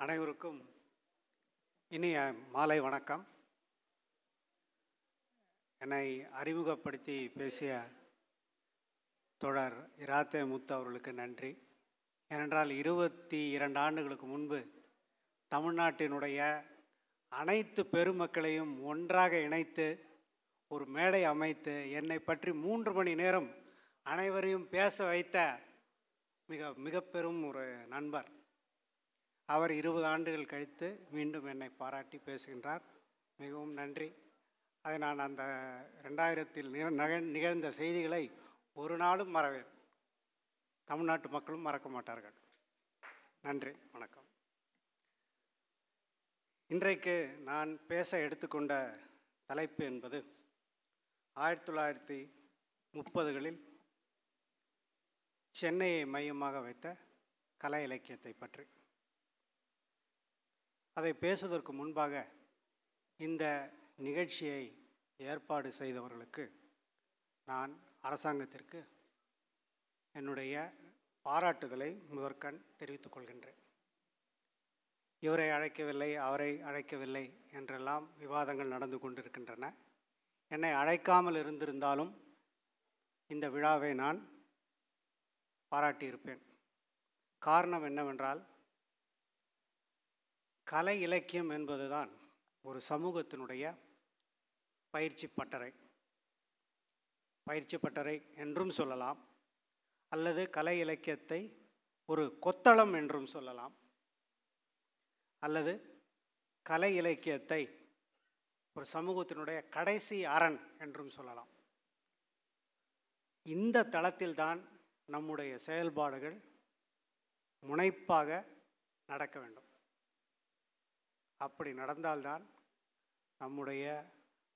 அனைவருக்கும் இனிய மாலை வணக்கம். என்னை அறிமுகப்படுத்தி பேசிய தொடர் இராத்தே முத்து அவர்களுக்கு நன்றி. ஏனென்றால் இருபத்தி இரண்டு ஆண்டுகளுக்கு முன்பு தமிழ்நாட்டினுடைய அனைத்து பெருமக்களையும் ஒன்றாக இணைத்து ஒரு மேடை அமைத்து என்னை பற்றி மூன்று மணி நேரம் அனைவரையும் பேச வைத்த மிக மிக பெரும் ஒரு நண்பர். அவர் இருபது ஆண்டுகள் கழித்து மீண்டும் என்னை பாராட்டி பேசுகின்றார். மிகவும் நன்றி. அதை நான் அந்த ரெண்டாயிரத்தில் நிகழ்ந்த செய்திகளை ஒரு நாளும் மறவேன். தமிழ்நாட்டு மக்களும் மறக்க மாட்டார்கள். நன்றி. வணக்கம். இன்றைக்கு நான் பேச எடுத்துக்கொண்ட தலைப்பு என்பது ஆயிரத்தி தொள்ளாயிரத்தி முப்பதுகளில் சென்னையை மையமாக வைத்த கலை இலக்கியத்தை பற்றி. அதை பேசுவதற்கு முன்பாக இந்த நிகழ்ச்சியை ஏற்பாடு செய்தவர்களுக்கு நான் அரசாங்கத்திற்கு என்னுடைய பாராட்டுதலை முதற்கண் தெரிவித்துக் கொள்கின்றேன். இவரை அழைக்கவில்லை அவரை அழைக்கவில்லை என்றெல்லாம் விவாதங்கள் நடந்து கொண்டிருக்கின்றன. என்னை அழைக்காமல் இருந்திருந்தாலும் இந்த விழாவை நான் பாராட்டியிருப்பேன். காரணம் என்னவென்றால் கலை இலக்கியம் என்பதுதான் ஒரு சமூகத்தினுடைய பயிற்சி பட்டறை. பயிற்சி பட்டறை என்றும் சொல்லலாம். அல்லது கலை இலக்கியத்தை ஒரு கொத்தளம் என்றும் சொல்லலாம். அல்லது கலை இலக்கியத்தை ஒரு சமூகத்தினுடைய கடைசி அரண் என்றும் சொல்லலாம். இந்த தளத்தில்தான் நம்முடைய செயல்பாடுகள் முனைப்பாக நடக்க வேண்டும். அப்படி நடந்தால்தான் நம்முடைய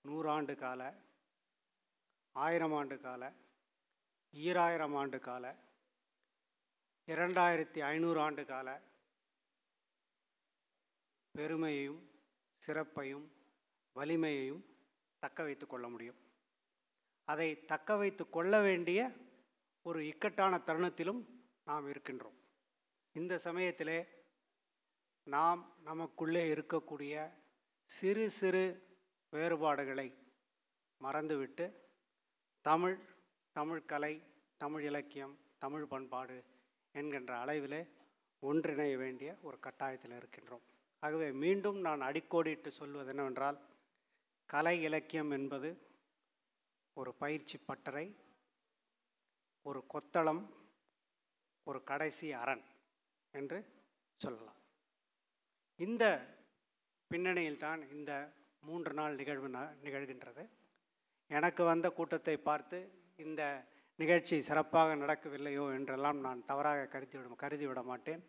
நூறாண்டு கால ஆயிரம் ஆண்டு கால ஈராயிரம் ஆண்டு கால இரண்டாயிரத்தி ஐநூறு ஆண்டு கால பெருமையையும் சிறப்பையும் வலிமையையும் தக்க வைத்து கொள்ள முடியும். அதை தக்க வைத்து கொள்ள வேண்டிய ஒரு இக்கட்டான தருணத்திலும் நாம் இருக்கின்றோம். இந்த சமயத்திலே நாம் நமக்குள்ளே இருக்கக்கூடிய சிறு சிறு வேறுபாடுகளை மறந்துவிட்டு தமிழ் தமிழ் கலை தமிழ் இலக்கியம் தமிழ் பண்பாடு என்கின்ற அளவிலே ஒன்றிணைய வேண்டிய ஒரு கட்டாயத்தில் இருக்கின்றோம். ஆகவே மீண்டும் நான் அடிக்கோடிட்டு சொல்வது என்னவென்றால் கலை இலக்கியம் என்பது ஒரு பயிற்சி பட்டறை ஒரு கொத்தளம் ஒரு கடைசி அரண் என்று சொல்லலாம். இந்த பின்னணியில் தான் இந்த மூன்று நாள் நிகழ்வு ந- நிகழ்கின்றது. எனக்கு வந்த கூட்டத்தை பார்த்து இந்த நிகழ்ச்சி சிறப்பாக நடக்கவில்லையோ என்றெல்லாம் நான் தவறாக கருதிவிட கருதிவிட மாட்டேன்.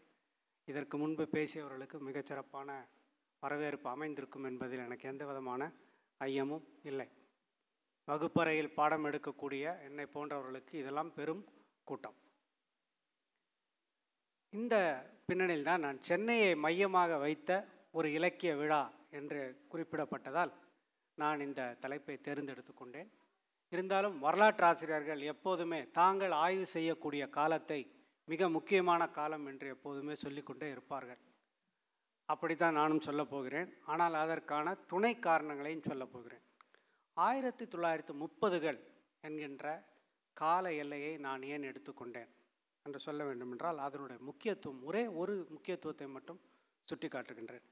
இதற்கு முன்பு பேசியவர்களுக்கு மிகச்சிறப்பான வரவேற்பு அமைந்திருக்கும் என்பதில் எனக்கு எந்த விதமான ஐயமும் இல்லை. வகுப்பறையில் பாடம் எடுக்கக்கூடிய என்னை போன்றவர்களுக்கு இதெல்லாம் பெரும் கூட்டம். இந்த பின்னணியில் தான் நான் சென்னையை மையமாக வைத்த ஒரு இலக்கிய விழா என்று குறிப்பிடப்பட்டதால் நான் இந்த தலைப்பை தேர்ந்தெடுத்து கொண்டேன். இருந்தாலும் வரலாற்று ஆசிரியர்கள் எப்போதுமே தாங்கள் ஆய்வு செய்யக்கூடிய காலத்தை மிக முக்கியமான காலம் என்று எப்போதுமே சொல்லிக்கொண்டே இருப்பார்கள். அப்படித்தான் நானும் சொல்லப் போகிறேன். ஆனால் அதற்கான துணை காரணங்களையும் சொல்லப் போகிறேன். ஆயிரத்தி தொள்ளாயிரத்து முப்பதுகள் என்கின்ற கால எல்லையை நான் ஏன் எடுத்துக்கொண்டேன் என்று சொல்ல வேண்டுமென்றால் அதனுடைய முக்கியத்துவம் ஒரே ஒரு முக்கியத்துவத்தை மட்டும் சுட்டிக்காட்டுகின்றேன்.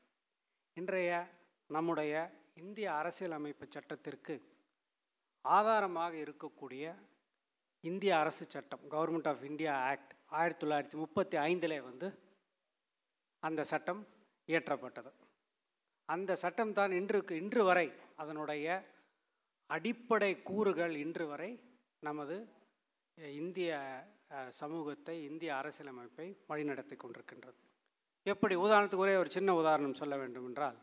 இன்றைய நம்முடைய இந்திய அரசியலமைப்பு சட்டத்திற்கு ஆதாரமாக இருக்கக்கூடிய இந்திய அரசு சட்டம் கவர்மெண்ட் ஆஃப் இந்தியா ஆக்ட் ஆயிரத்தி தொள்ளாயிரத்தி முப்பத்தி ஐந்திலே வந்து அந்த சட்டம் இயற்றப்பட்டது. அந்த சட்டம் தான் இன்றுக்கு இன்று வரை அதனுடைய அடிப்படை கூறுகள் இன்று வரை நமது இந்திய சமூகத்தை இந்திய அரசியலமைப்பை வழிநடத்தி கொண்டிருக்கின்றது. எப்படி உதாரணத்துக்கு ஒரே ஒரு சின்ன உதாரணம் சொல்ல வேண்டும் என்றால்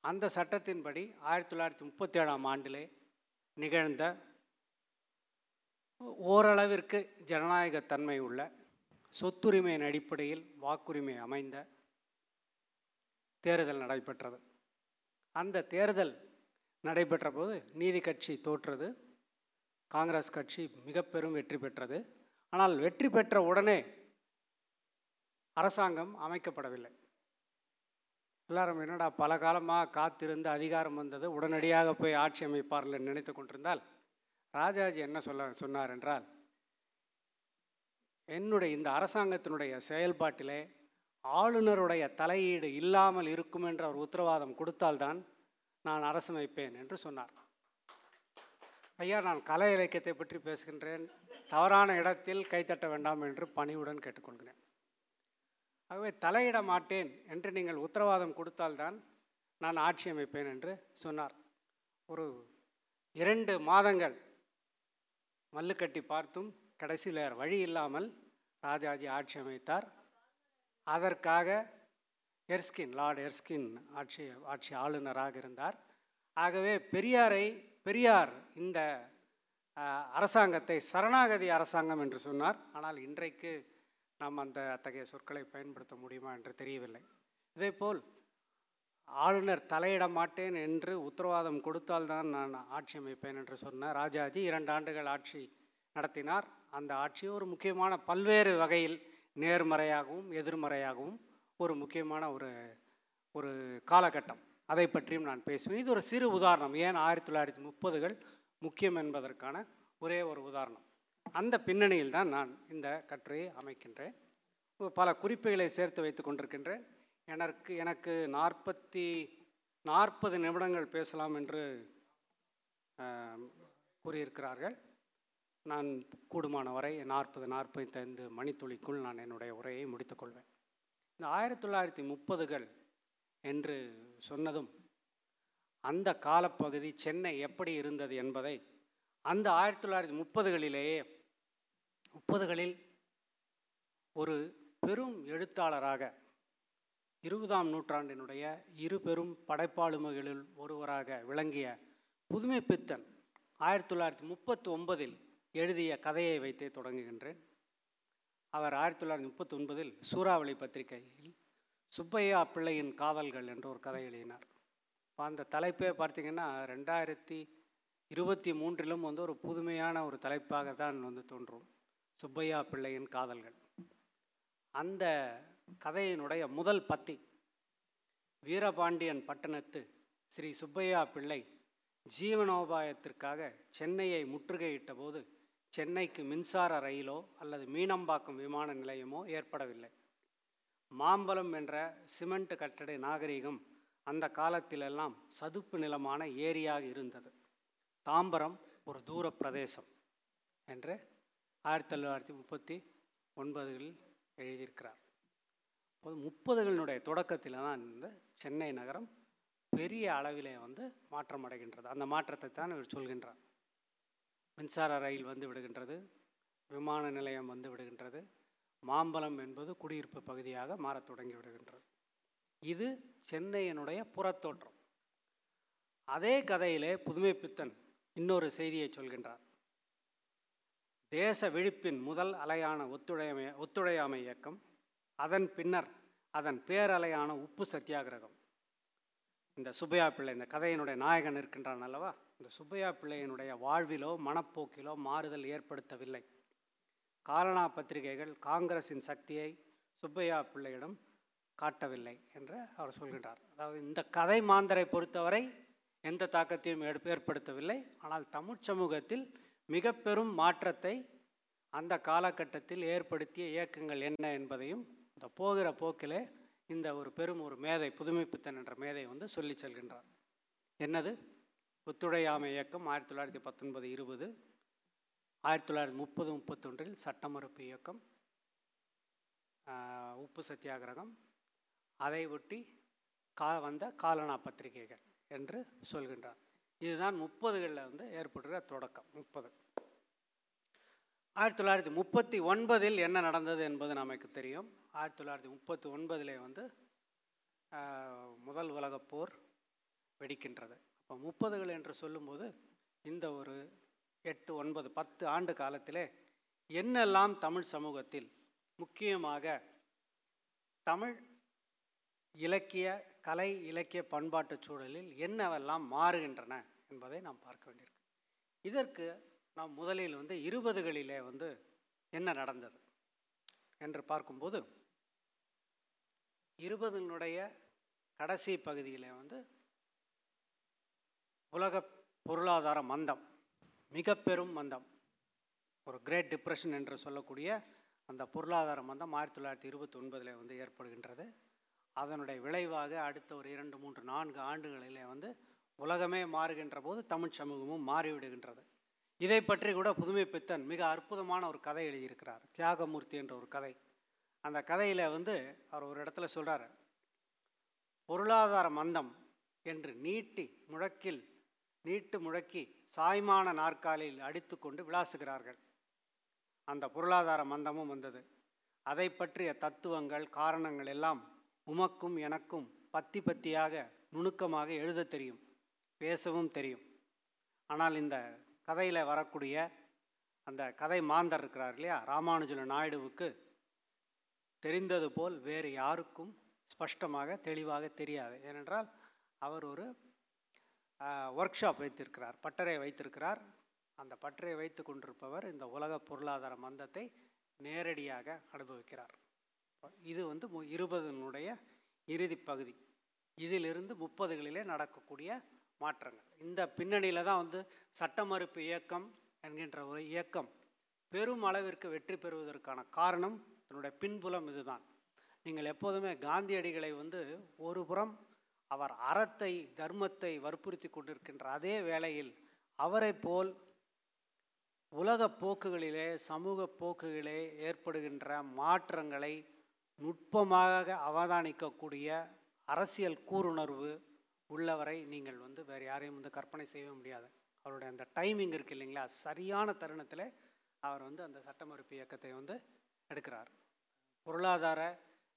அந்த சட்டத்தின்படி ஆயிரத்தி தொள்ளாயிரத்தி முப்பத்தி ஏழாம் ஆண்டிலே நிகழ்ந்த ஓரளவிற்கு ஜனநாயகத்தன்மை உள்ள சொத்துரிமையின் அடிப்படையில் வாக்குரிமை அமைந்த தேர்தல் நடைபெற்றது. அந்த தேர்தல் நடைபெற்ற போது நீதி கட்சி தோற்றது. காங்கிரஸ் கட்சி மிக பெரும் வெற்றி பெற்றது. ஆனால் வெற்றி பெற்ற உடனே அரசாங்கம் அமைக்கப்படவில்லை. எல்லாரும் என்னடா பல காலமாக காத்திருந்து அதிகாரம் வந்தது உடனடியாக போய் ஆட்சி அமைப்பார்கள் நினைத்து கொண்டிருந்தால் ராஜாஜி என்ன சொல்ல சொன்னார் என்றால் என்னுடைய இந்த அரசாங்கத்தினுடைய செயல்பாட்டிலே ஆளுநருடைய தலையீடு இல்லாமல் இருக்கும் என்று அவர் உத்தரவாதம் கொடுத்தால்தான் நான் அரசமைப்பேன் என்று சொன்னார். ஐயா நான் கலை இலக்கியத்தை பற்றி பேசுகின்றேன். தவறான இடத்தில் கைத்தட்ட வேண்டாம் என்று பணிவுடன் கேட்டுக்கொள்கிறேன். ஆகவே தலையிட மாட்டேன் என்று நீங்கள் உத்தரவாதம் கொடுத்தால்தான் நான் ஆட்சி அமைப்பேன் என்று சொன்னார். ஒரு இரண்டு மாதங்கள் மல்லுக்கட்டி பார்த்தும் கடைசியில் வழி இல்லாமல் ராஜாஜி ஆட்சி அமைத்தார். அதற்காக எர்ஸ்கின் லார்ட் எர்ஸ்கின் ஆட்சி ஆட்சி ஆளுநராக இருந்தார். ஆகவே பெரியாரை பெரியார் இந்த அரசாங்கத்தை சரணாகதி அரசாங்கம் என்று சொன்னார். ஆனால் இன்றைக்கு நாம் அந்த அத்தகைய சொற்களை பயன்படுத்த முடியுமா என்று தெரியவில்லை. இதேபோல் ஆளுநர் தலையிட மாட்டேன் என்று உத்தரவாதம் கொடுத்தால்தான் நான் ஆட்சி அமைப்பேன் என்று சொன்ன ராஜாஜி இரண்டு ஆண்டுகள் ஆட்சி நடத்தினார். அந்த ஆட்சி ஒரு முக்கியமான பல்வேறு வகையில் நேர்மறையாகவும் எதிர்மறையாகவும் ஒரு முக்கியமான ஒரு ஒரு காலகட்டம். அதை பற்றியும் நான் பேசுவேன். இது ஒரு சிறு உதாரணம். ஏன் ஆயிரத்தி தொள்ளாயிரத்தி முப்பதுகள் முக்கியம் என்பதற்கான ஒரே ஒரு உதாரணம். அந்த பின்னணியில் தான் நான் இந்த கட்டுரையை அமைக்கின்றேன். பல குறிப்புகளை சேர்த்து வைத்து கொண்டிருக்கின்றேன். எனக்கு எனக்கு நாற்பத்தி நாற்பது நிமிடங்கள் பேசலாம் என்று கூறியிருக்கிறார்கள். நான் கூடுமான வரை நாற்பது நாற்பத்தைந்து மணித்துளிக்குள் நான் என்னுடைய உரையை முடித்துக்கொள்வேன் இந்த ஆயிரத்தி தொள்ளாயிரத்தி முப்பதுகள் என்று சொன்னதும் அந்த காலப்பகுதி சென்னை எப்படி இருந்தது என்பதை அந்த ஆயிரத்தி தொள்ளாயிரத்தி முப்பதுகளிலேயே முப்பதுகளில் ஒரு பெரும் எழுத்தாளராக இருபதாம் நூற்றாண்டினுடைய இரு பெரும் படைப்பாளுமைகளில் ஒருவராக விளங்கிய புதுமை பித்தன் ஆயிரத்தி தொள்ளாயிரத்தி முப்பத்தி ஒன்பதில் எழுதிய கதையை வைத்தே தொடங்குகின்றேன். அவர் ஆயிரத்தி தொள்ளாயிரத்தி முப்பத்தி ஒன்பதில் சூறாவளி பத்திரிகையில் சுப்பையா பிள்ளையின் காதல்கள் என்ற ஒரு கதை எழுதினார். அந்த தலைப்பே பார்த்தீங்கன்னா ரெண்டாயிரத்தி இருபத்தி மூன்றிலும் வந்து ஒரு புதுமையான ஒரு தலைப்பாக தான் வந்து தோன்றும். சுப்பையா பிள்ளையின் காதல்கள். அந்த கதையினுடைய முதல் பத்தி வீரபாண்டியன் பட்டணத்து ஸ்ரீ சுப்பையா பிள்ளை ஜீவனோபாயத்திற்காக சென்னையை முற்றுகையிட்ட போது சென்னைக்கு மின்சார ரயிலோ அல்லது மீனம்பாக்கம் விமான நிலையமோ ஏற்படவில்லை. மாம்பலம் என்ற சிமெண்ட் கட்டட நாகரிகம் அந்த காலத்திலெல்லாம் சதுப்பு நிலமான ஏரியாக இருந்தது. தாம்பரம் ஒரு தூர பிரதேசம் என்று ஆயிரத்தி தொள்ளாயிரத்தி முப்பத்தி ஒன்பதுகளில் எழுதியிருக்கிறார். அப்போது முப்பதுகளினுடைய தொடக்கத்தில் தான் இந்த சென்னை நகரம் பெரிய அளவிலே வந்து மாற்றம் அடைகின்றது. அந்த மாற்றத்தை தான் இவர் சொல்கின்றார். மின்சார ரயில் வந்து விடுகின்றது விமான நிலையம் வந்து விடுகின்றது மாம்பலம் என்பது குடியிருப்பு பகுதியாக மாறத் தொடங்கி விடுகின்றது. இது சென்னையினுடைய புறத்தோற்றம். அதே கதையிலே புதுமை பித்தன் இன்னொரு செய்தியை சொல்கின்றார். தேச விழிப்பின் முதல் அலையான ஒத்துழையாமை ஒத்துழையாமை இயக்கம் அதன் பின்னர் அதன் பேரலையான உப்பு சத்தியாகிரகம். இந்த சுப்பையா பிள்ளை இந்த கதையினுடைய நாயகன் இருக்கின்றான் அல்லவா? இந்த சுப்பையா பிள்ளையினுடைய வாழ்விலோ மனப்போக்கிலோ மாறுதல் ஏற்படுத்தவில்லை. காலனா பத்திரிகைகள் காங்கிரசின் சக்தியை சுப்பையா பிள்ளையிடம் காட்டவில்லை என்று அவர் சொல்கின்றார். அதாவது இந்த கதை மாந்தரை பொறுத்தவரை எந்த தாக்கத்தையும் ஏற்ப- ஏற்படுத்தவில்லை. ஆனால் தமிழ் சமூகத்தில் மிக பெரும் மாற்றத்தை அந்த காலகட்டத்தில் ஏற்படுத்திய இயக்கங்கள் என்ன என்பதையும் இந்த போகிற போக்கிலே இந்த ஒரு பெரும் ஒரு மேதை புதுமைப்பித்தன் என்ற மேதை வந்து சொல்லி செல்கின்றார். என்னது? ஒத்துழையாமை இயக்கம் ஆயிரத்தி தொள்ளாயிரத்தி பத்தொன்பது இருபது ஆயிரத்தி தொள்ளாயிரத்தி முப்பது முப்பத்தொன்றில் சட்ட மறுப்பு இயக்கம் உப்பு சத்தியாகிரகம் அதை ஒட்டி கா வந்த காலனா பத்திரிகைகள் என்று சொல்கின்றார். இதுதான் முப்பதுகளில் வந்து ஏற்படுகிற தொடக்கம் முப்பது. ஆயிரத்தி தொள்ளாயிரத்தி முப்பத்தி ஒன்பதில் என்ன நடந்தது என்பது நமக்கு தெரியும். ஆயிரத்தி தொள்ளாயிரத்தி முப்பத்தி ஒன்பதிலே வந்து முதல் உலகப்போர் வெடிக்கின்றது. அப்போ முப்பதுகள் என்று சொல்லும்போது இந்த ஒரு எட்டு ஒன்பது பத்து ஆண்டு காலத்திலே என்னெல்லாம் தமிழ் சமூகத்தில் முக்கியமாக தமிழ் இலக்கிய கலை இலக்கிய பண்பாட்டுச் சூழலில் என்னவெல்லாம் மாறுகின்றன என்பதை நாம் பார்க்க வேண்டியிருக்கு. இதற்கு நாம் முதலில் வந்து இருபதுகளிலே வந்து என்ன நடந்தது என்று பார்க்கும்போது இருபதுனுடைய கடைசி பகுதியில் வந்து உலக பொருளாதார மந்தம் மிக பெரும் மந்தம் ஒரு கிரேட் டிப்ரெஷன் என்று சொல்லக்கூடிய அந்த பொருளாதார மந்தம் ஆயிரத்தி தொள்ளாயிரத்தி இருபத்தி ஒன்பதில் வந்து ஏற்படுகின்றது. அதனுடைய விளைவாக அடுத்த ஒரு இரண்டு மூன்று நான்கு ஆண்டுகளிலே வந்து உலகமே மாறுகின்ற போது தமிழ் சமூகமும் மாறிவிடுகின்றது. இதை பற்றி கூட புதுமை பித்தன் மிக அற்புதமான ஒரு கதை எழுதியிருக்கிறார். தியாகமூர்த்தி என்ற ஒரு கதை. அந்த கதையில் வந்து அவர் ஒரு இடத்துல சொல்கிறார் பொருளாதார மந்தம் என்று நீட்டி முழக்கில் நீட்டு முழக்கி சாய்மான நாற்காலியில் அடித்துக்கொண்டு விளாசுகிறார்கள். அந்த பொருளாதார மந்தமும் வந்தது. அதை பற்றிய தத்துவங்கள் காரணங்கள் எல்லாம் உமக்கும் எனக்கும் பத்தி பத்தியாக நுணுக்கமாக எழுத தெரியும் பேசவும் தெரியும். ஆனால் இந்த கதையில் வரக்கூடிய அந்த கதை மாந்தர் இருக்கிறார் இல்லையா? ராமானுஜல நாயுடுவுக்கு தெரிந்தது போல் வேறு யாருக்கும் ஸ்பஷ்டமாக தெளிவாக தெரியாது. ஏனென்றால் அவர் ஒரு ஒர்க் ஷாப் வைத்திருக்கிறார் பட்டறை வைத்திருக்கிறார். அந்த பட்டறை வைத்து கொண்டிருப்பவர் இந்த உலக பொருளாதார மந்தத்தை நேரடியாக அனுபவிக்கிறார். இது வந்து மு- இருபதனுடைய இறுதி பகுதி. இதிலிருந்து முப்பதுகளிலே நடக்கக்கூடிய மாற்றங்கள். இந்த பின்னணியில் தான் வந்து சட்ட மறுப்பு இயக்கம் என்கின்ற ஒரு இயக்கம் பெரும் அளவிற்கு வெற்றி பெறுவதற்கான காரணம் இதனுடைய பின்புலம் இதுதான். நீங்கள் எப்போதுமே காந்தியடிகளை வந்து ஒரு புறம் அவர் அறத்தை தர்மத்தை வற்புறுத்தி கொண்டிருக்கின்ற அதே வேளையில் அவரை போல் உலக போக்குகளிலே சமூக போக்குகளிலே ஏற்படுகின்ற மாற்றங்களை நுட்பமாக அவதானிக்கக்கூடிய அரசியல் கூறுணர்வு உள்ளவரை நீங்கள் வந்து வேறு யாரையும் வந்து கற்பனை செய்ய முடியாது. அவருடைய அந்த டைமிங் இருக்கு இல்லைங்களா? சரியான தருணத்தில் அவர் வந்து அந்த சட்ட மறுப்பு இயக்கத்தை வந்து எடுக்கிறார். பொருளாதார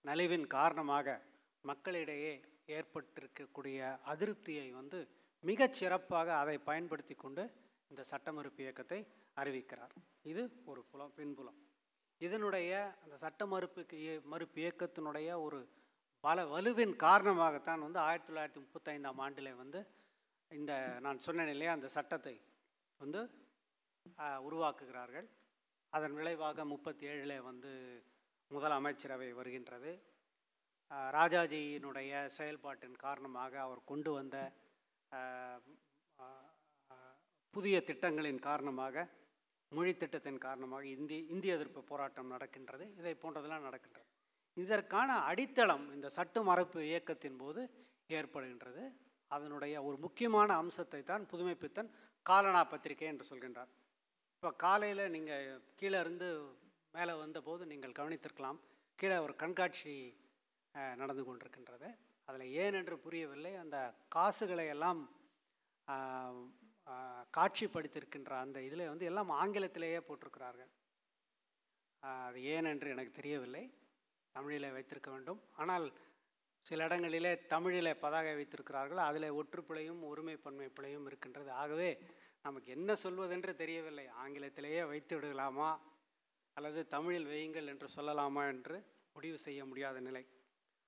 நலிவின் காரணமாக மக்களிடையே ஏற்பட்டிருக்கக்கூடிய அதிருப்தியை வந்து மிகச் சிறப்பாக அதை பயன்படுத்தி கொண்டு இந்த சட்ட மறுப்பு இயக்கத்தை அறிவிக்கிறார். இது ஒரு புலம் பின்புலம். இதனுடைய அந்த சட்ட மறுப்புக்கு இய- மறுப்பு இயக்கத்தினுடைய ஒரு பல வலுவின் காரணமாகத்தான் வந்து ஆயிரத்தி தொள்ளாயிரத்தி முப்பத்தைந்தாம் ஆண்டில் வந்து இந்த நான் சொன்னேன் இல்லையா அந்த சட்டத்தை வந்து உருவாக்குகிறார்கள். அதன் விளைவாக முப்பத்தி ஏழில் வந்து முதல் அமைச்சரவை வருகின்றது ராஜாஜியினுடைய செயல்பாட்டின் காரணமாக அவர் கொண்டு வந்த புதிய திட்டங்களின் காரணமாக மொழி திட்டத்தின் காரணமாக இந்தி இந்திய எதிர்ப்பு போராட்டம் நடக்கின்றது. இதை போன்றதெல்லாம் நடக்கின்றது. இதற்கான அடித்தளம் இந்த சட்டு மரபு இயக்கத்தின் போது ஏற்படுகின்றது. அதனுடைய ஒரு முக்கியமான அம்சத்தை தான் புதுமை பித்தன் காலனா பத்திரிகை என்று சொல்கின்றார். இப்போ காலையில் நீங்கள் கீழே இருந்து மேலே வந்தபோது நீங்கள் கவனித்திருக்கலாம். கீழே ஒரு கண்காட்சி நடந்து கொண்டிருக்கின்றது. அதில் ஏன் என்று புரியவில்லை. அந்த காசுகளை எல்லாம் காட்சிப்படுத்தியிருக்கின்ற அந்த இதில் வந்து எல்லாம் ஆங்கிலத்திலேயே போட்டிருக்கிறார்கள். அது ஏன் என்று எனக்கு தெரியவில்லை. தமிழில் வைத்திருக்க வேண்டும். ஆனால் சில இடங்களிலே தமிழில் பதாகை வைத்திருக்கிறார்கள். அதில் ஒற்றுப்பிழையும் ஒருமை பன்மை பிழையும் இருக்கின்றது. ஆகவே நமக்கு என்ன சொல்வதென்று தெரியவில்லை. ஆங்கிலத்திலேயே வைத்து விடலாமா? அல்லது தமிழில் வையுங்கள் என்று சொல்லலாமா என்று முடிவு செய்ய முடியாத நிலை.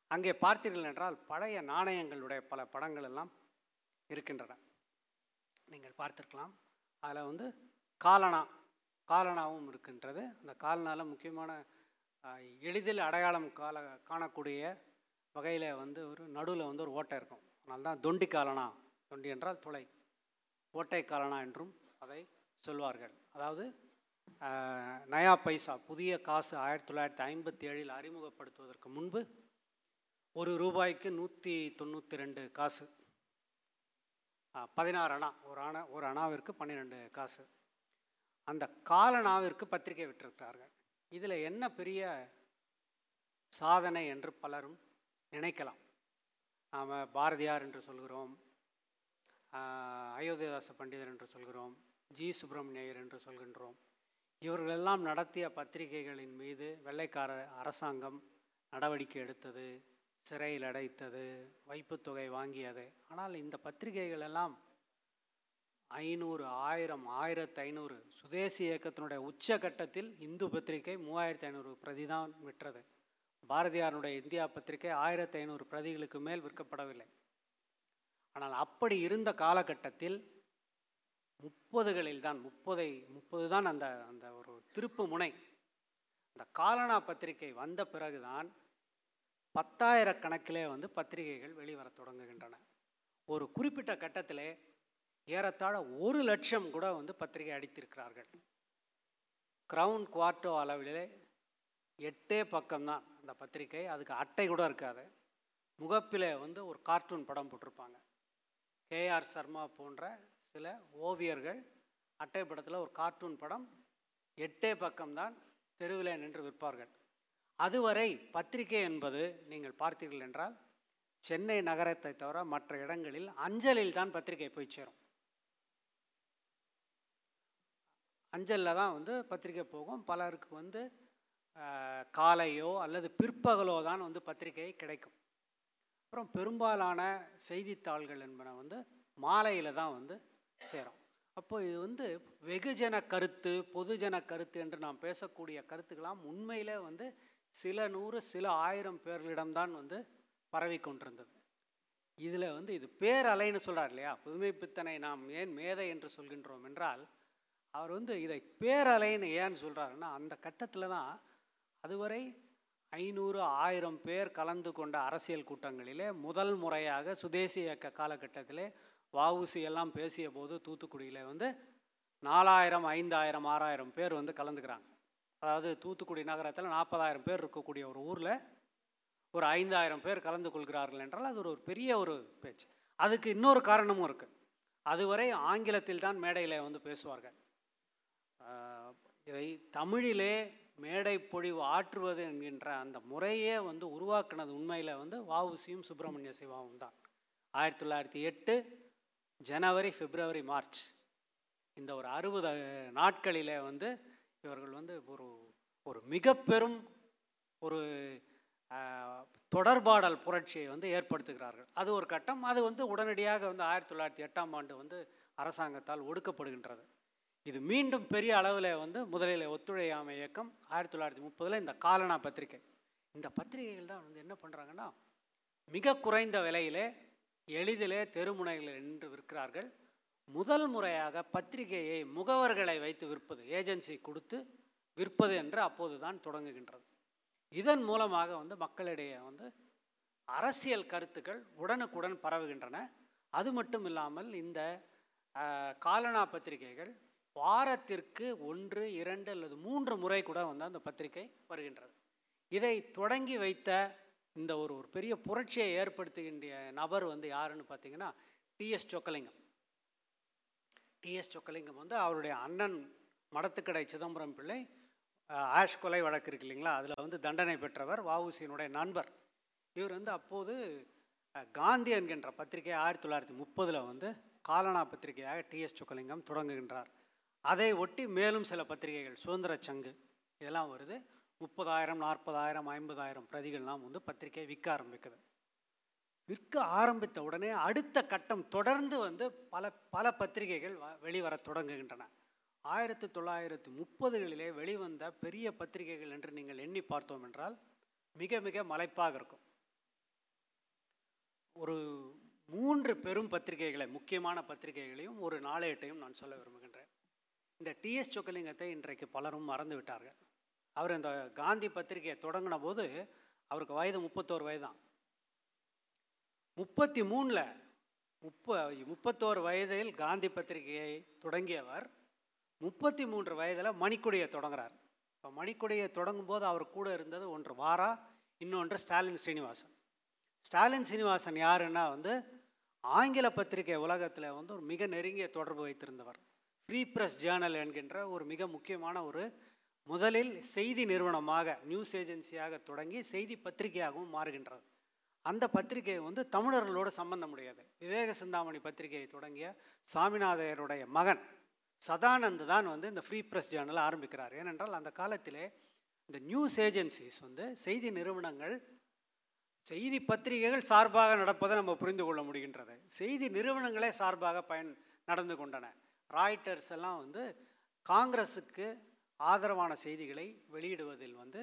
அங்கே பார்த்தீர்கள் என்றால் பழைய நாணயங்களுடைய பல படங்கள் எல்லாம் இருக்கின்றன. நீங்கள் பார்த்துருக்கலாம். அதில் வந்து காலனா காலனாவும் இருக்கின்றது. அந்த காலனால் முக்கியமான எளிதில் அடையாளம் கால காணக்கூடிய வகையில் வந்து ஒரு நடுவில் வந்து ஒரு ஓட்டை இருக்கும். அதனால தான் தொண்டி காலனா தொண்டி என்றால் துளை. ஓட்டை காலனா என்றும் அதை சொல்வார்கள். அதாவது நயா பைசா புதிய காசு ஆயிரத்தி தொள்ளாயிரத்தி ஐம்பத்தி ஏழில் அறிமுகப்படுத்துவதற்கு முன்பு ஒரு ரூபாய்க்கு நூற்றி தொண்ணூற்றி ரெண்டு காசு பதினாறு அணா. ஒரு அணா ஒரு அணாவிற்கு பன்னிரெண்டு காசு. அந்த காலனாவிற்கு பத்திரிகை விட்டிருக்கிறார்கள். இதில் என்ன பெரிய சாதனை என்று பலரும் நினைக்கலாம். நாம் பாரதியார் என்று சொல்கிறோம் அயோத்தியதாச பண்டிதர் என்று சொல்கிறோம் ஜி. சுப்பிரமணியர் என்று சொல்கின்றோம். இவர்களெல்லாம் நடத்திய பத்திரிகைகளின் மீது வெள்ளைக்கார அரசாங்கம் நடவடிக்கை எடுத்தது. சிறையில் அடைத்தது வைப்புத்தொகை வாங்கியது. ஆனால் இந்த பத்திரிகைகள் எல்லாம் ஐநூறு ஆயிரம் ஆயிரத்து ஐநூறு சுதேசி இயக்கத்தினுடைய உச்சகட்டத்தில் இந்து பத்திரிகை மூவாயிரத்து ஐநூறு பிரதி தான் விற்றது. பாரதியாருடைய இந்தியா பத்திரிகை ஆயிரத்து ஐநூறு பிரதிகளுக்கு மேல் விற்கப்படவில்லை. ஆனால் அப்படி இருந்த காலகட்டத்தில் முப்பதுகளில் தான் முப்பதை முப்பது தான் அந்த அந்த ஒரு திருப்பு முனை. அந்த காலனா பத்திரிகை வந்த பிறகுதான் பத்தாயிரக்கணக்கிலே வந்து பத்திரிகைகள் வெளிவரத் தொடங்குகின்றன. ஒரு குறிப்பிட்ட கட்டத்திலே ஏறத்தாழ ஒரு லட்சம் கூட வந்து பத்திரிகை அடித்திருக்கிறார்கள். க்ரௌன் குவார்ட்டோ அளவிலே எட்டே பக்கம்தான் அந்த பத்திரிகை. அதுக்கு அட்டை கூட இருக்காது. முகப்பிலே வந்து ஒரு கார்ட்டூன் படம் போட்டிருப்பாங்க. கேஆர் சர்மா போன்ற சில ஓவியர்கள் அட்டை படத்தில் ஒரு கார்ட்டூன் படம் எட்டே பக்கம்தான் தெருவில் நின்று விற்பார்கள். அதுவரை பத்திரிகை என்பது நீங்கள் பார்த்தீர்கள் என்றால் சென்னை நகரத்தை தவிர மற்ற இடங்களில் அஞ்சலில் தான் பத்திரிகை போய் சேரும். அஞ்சலில் தான் வந்து பத்திரிகை போகும். பலருக்கு வந்து காலையோ அல்லது பிற்பகலோ தான் வந்து பத்திரிகை கிடைக்கும். அப்புறம் பெரும்பாலான செய்தித்தாள்கள் என்பன வந்து மாலையில் தான் வந்து சேரும். அப்போ இது வந்து வெகுஜன கருத்து பொதுஜன கருத்து என்று நாம் பேசக்கூடிய கருத்துக்கெல்லாம் உண்மையிலே வந்து சில நூறு சில ஆயிரம் பேர்களிடம்தான் வந்து பரவி கொண்டிருந்தது. இதில் வந்து இது பேரலைன்னு சொல்கிறார் இல்லையா? புதுமை பித்தனை நாம் ஏன் மேதை என்று சொல்கின்றோம் என்றால் அவர் வந்து இதை பேரலைன்னு ஏன்னு சொல்கிறாருன்னா அந்த கட்டத்தில் தான் அதுவரை ஐநூறு ஆயிரம் பேர் கலந்து கொண்ட அரசியல் கூட்டங்களிலே முதல் முறையாக சுதேசி இயக்க காலகட்டத்திலே வாவுசி எல்லாம் பேசிய போது தூத்துக்குடியில் வந்து நாலாயிரம் ஐந்தாயிரம் ஆறாயிரம் பேர் வந்து கலந்துக்கிறாங்க. அதாவது தூத்துக்குடி நகரத்தில் நாற்பதாயிரம் பேர் இருக்கக்கூடிய ஒரு ஊரில் ஒரு ஐந்தாயிரம் பேர் கலந்து கொள்கிறார்கள் என்றால் அது ஒரு பெரிய ஒரு பேச்சு. அதுக்கு இன்னொரு காரணமும் இருக்குது அதுவரை ஆங்கிலத்தில் தான் மேடையில் வந்து பேசுவார்கள். இதை தமிழிலே மேடை பொழிவு ஆற்றுவது என்கின்ற அந்த முறையே வந்து உருவாக்குனது உண்மையில் வந்து வஉசியும் சுப்பிரமணிய சிவாவும் தான். ஆயிரத்தி தொள்ளாயிரத்தி எட்டு ஜனவரி பிப்ரவரி மார்ச் இந்த ஒரு அறுபது நாட்களிலே வந்து இவர்கள் வந்து ஒரு ஒரு மிக பெரும் ஒரு தொடர்பாடல் புரட்சியை வந்து ஏற்படுத்துகிறார்கள். அது ஒரு கட்டம். அது வந்து உடனடியாக வந்து ஆயிரத்தி தொள்ளாயிரத்தி எட்டாம் ஆண்டு வந்து அரசாங்கத்தால் ஒடுக்கப்படுகின்றது. இது மீண்டும் பெரிய அளவில் வந்து முதலில் ஒத்துழையாமை இயக்கம் ஆயிரத்தி தொள்ளாயிரத்தி முப்பதில் இந்த காலனா பத்திரிகை. இந்த பத்திரிகைகள் தான் வந்து என்ன பண்ணுறாங்கன்னா மிக குறைந்த விலையிலே எளிதிலே தெருமுனைகளில் நின்று விற்கிறார்கள். முதல் முறையாக பத்திரிகையை முகவர்களை வைத்து விற்பது ஏஜென்சி கொடுத்து விற்பது என்று அப்போது தான் தொடங்குகின்றது. இதன் மூலமாக வந்து மக்களிடையே வந்து அரசியல் கருத்துக்கள் உடனுக்குடன் பரவுகின்றன. அது மட்டும் இல்லாமல் இந்த காலனா பத்திரிகைகள் வாரத்திற்கு ஒன்று இரண்டு அல்லது மூன்று முறை கூட வந்து அந்த பத்திரிகை வருகின்றது. இதை தொடங்கி வைத்த இந்த ஒரு ஒரு பெரிய புரட்சியை ஏற்படுத்துகின்ற நபர் வந்து யாருன்னு பார்த்தீங்கன்னா டிஎஸ் சொக்கலிங்கம். டிஎஸ் சொக்கலிங்கம் வந்து அவருடைய அண்ணன் மடத்துக்கடை சிதம்பரம் பிள்ளை ஆஷ் கொலை வழக்கு இருக்கு இல்லைங்களா? அதில் வந்து தண்டனை பெற்றவர் வஉசியினுடைய நண்பர். இவர் வந்து அப்போது காந்தி என்கின்ற பத்திரிகை ஆயிரத்தி தொள்ளாயிரத்தி முப்பதில் வந்து காலனா பத்திரிகையாக டிஎஸ் சொக்கலிங்கம் தொடங்குகின்றார். அதை ஒட்டி மேலும் சில பத்திரிகைகள் சுதந்திர சங்கு இதெல்லாம் வருது. முப்பதாயிரம் நாற்பதாயிரம் ஐம்பதாயிரம் பிரதிகள்லாம் வந்து பத்திரிகை விற்க ஆரம்பிக்குது. விற்க ஆரம்பித்த உடனே அடுத்த கட்டம் தொடர்ந்து வந்து பல பல பத்திரிகைகள் வ- வெளிவரத் தொடங்குகின்றன. ஆயிரத்தி தொள்ளாயிரத்தி முப்பதுகளிலே வெளிவந்த பெரிய பத்திரிகைகள் என்று நீங்கள் எண்ணி பார்த்தோம் என்றால் மிக மிக மலைப்பாக இருக்கும். ஒரு மூன்று பெரும் பத்திரிகைகளை முக்கியமான பத்திரிகைகளையும் ஒரு நாளேட்டையும் நான் சொல்ல விரும்புகின்றேன். இந்த டிஎஸ் சொக்கலிங்கத்தை இன்றைக்கு பலரும் மறந்து விட்டார்கள் அவர் இந்த காந்தி பத்திரிகையை தொடங்கின போது அவருக்கு வயது முப்பத்தோரு வயது தான் முப்பத்தி மூணில் முப்ப முப்பத்தோரு வயதில் காந்தி பத்திரிகையை தொடங்கியவர். முப்பத்தி மூன்று வயதில் மணிக்குடியை தொடங்குறார். இப்போ மணிக்குடியை தொடங்கும் போது அவர் கூட இருந்தது ஒன்று வாரா இன்னொன்று ஸ்டாலின் ஸ்ரீனிவாசன் ஸ்டாலின் சீனிவாசன் யாருன்னா வந்து ஆங்கில பத்திரிகை உலகத்தில் வந்து ஒரு மிக நெருங்கிய தொடர்பு வைத்திருந்தவர். ஃப்ரீ பிரஸ் ஜேர்னல் என்கின்ற ஒரு மிக முக்கியமான ஒரு முதலில் செய்தி நிறுவனமாக நியூஸ் ஏஜென்சியாக தொடங்கி செய்தி பத்திரிகையாகவும் மாறுகின்றது. அந்த பத்திரிகை வந்து தமிழர்களோடு சம்பந்தம் உடையது. விவேக சிந்தாமணி பத்திரிகையை தொடங்கிய சாமிநாதையருடைய மகன் சதானந்த் தான் வந்து இந்த ஃப்ரீ பிரஸ் ஜேர்னல் ஆரம்பிக்கிறார். ஏனென்றால் அந்த காலத்திலே இந்த நியூஸ் ஏஜென்சிஸ் வந்து செய்தி நிறுவனங்கள் செய்தி பத்திரிகைகள் சார்பாக நடப்பதை நம்ம புரிந்து கொள்ள முடிகின்றது. செய்தி நிறுவனங்களே சார்பாக பயன் நடந்து கொண்டன. ராய்டர்ஸ் எல்லாம் வந்து காங்கிரஸுக்கு ஆதரவான செய்திகளை வெளியிடுவதில் வந்து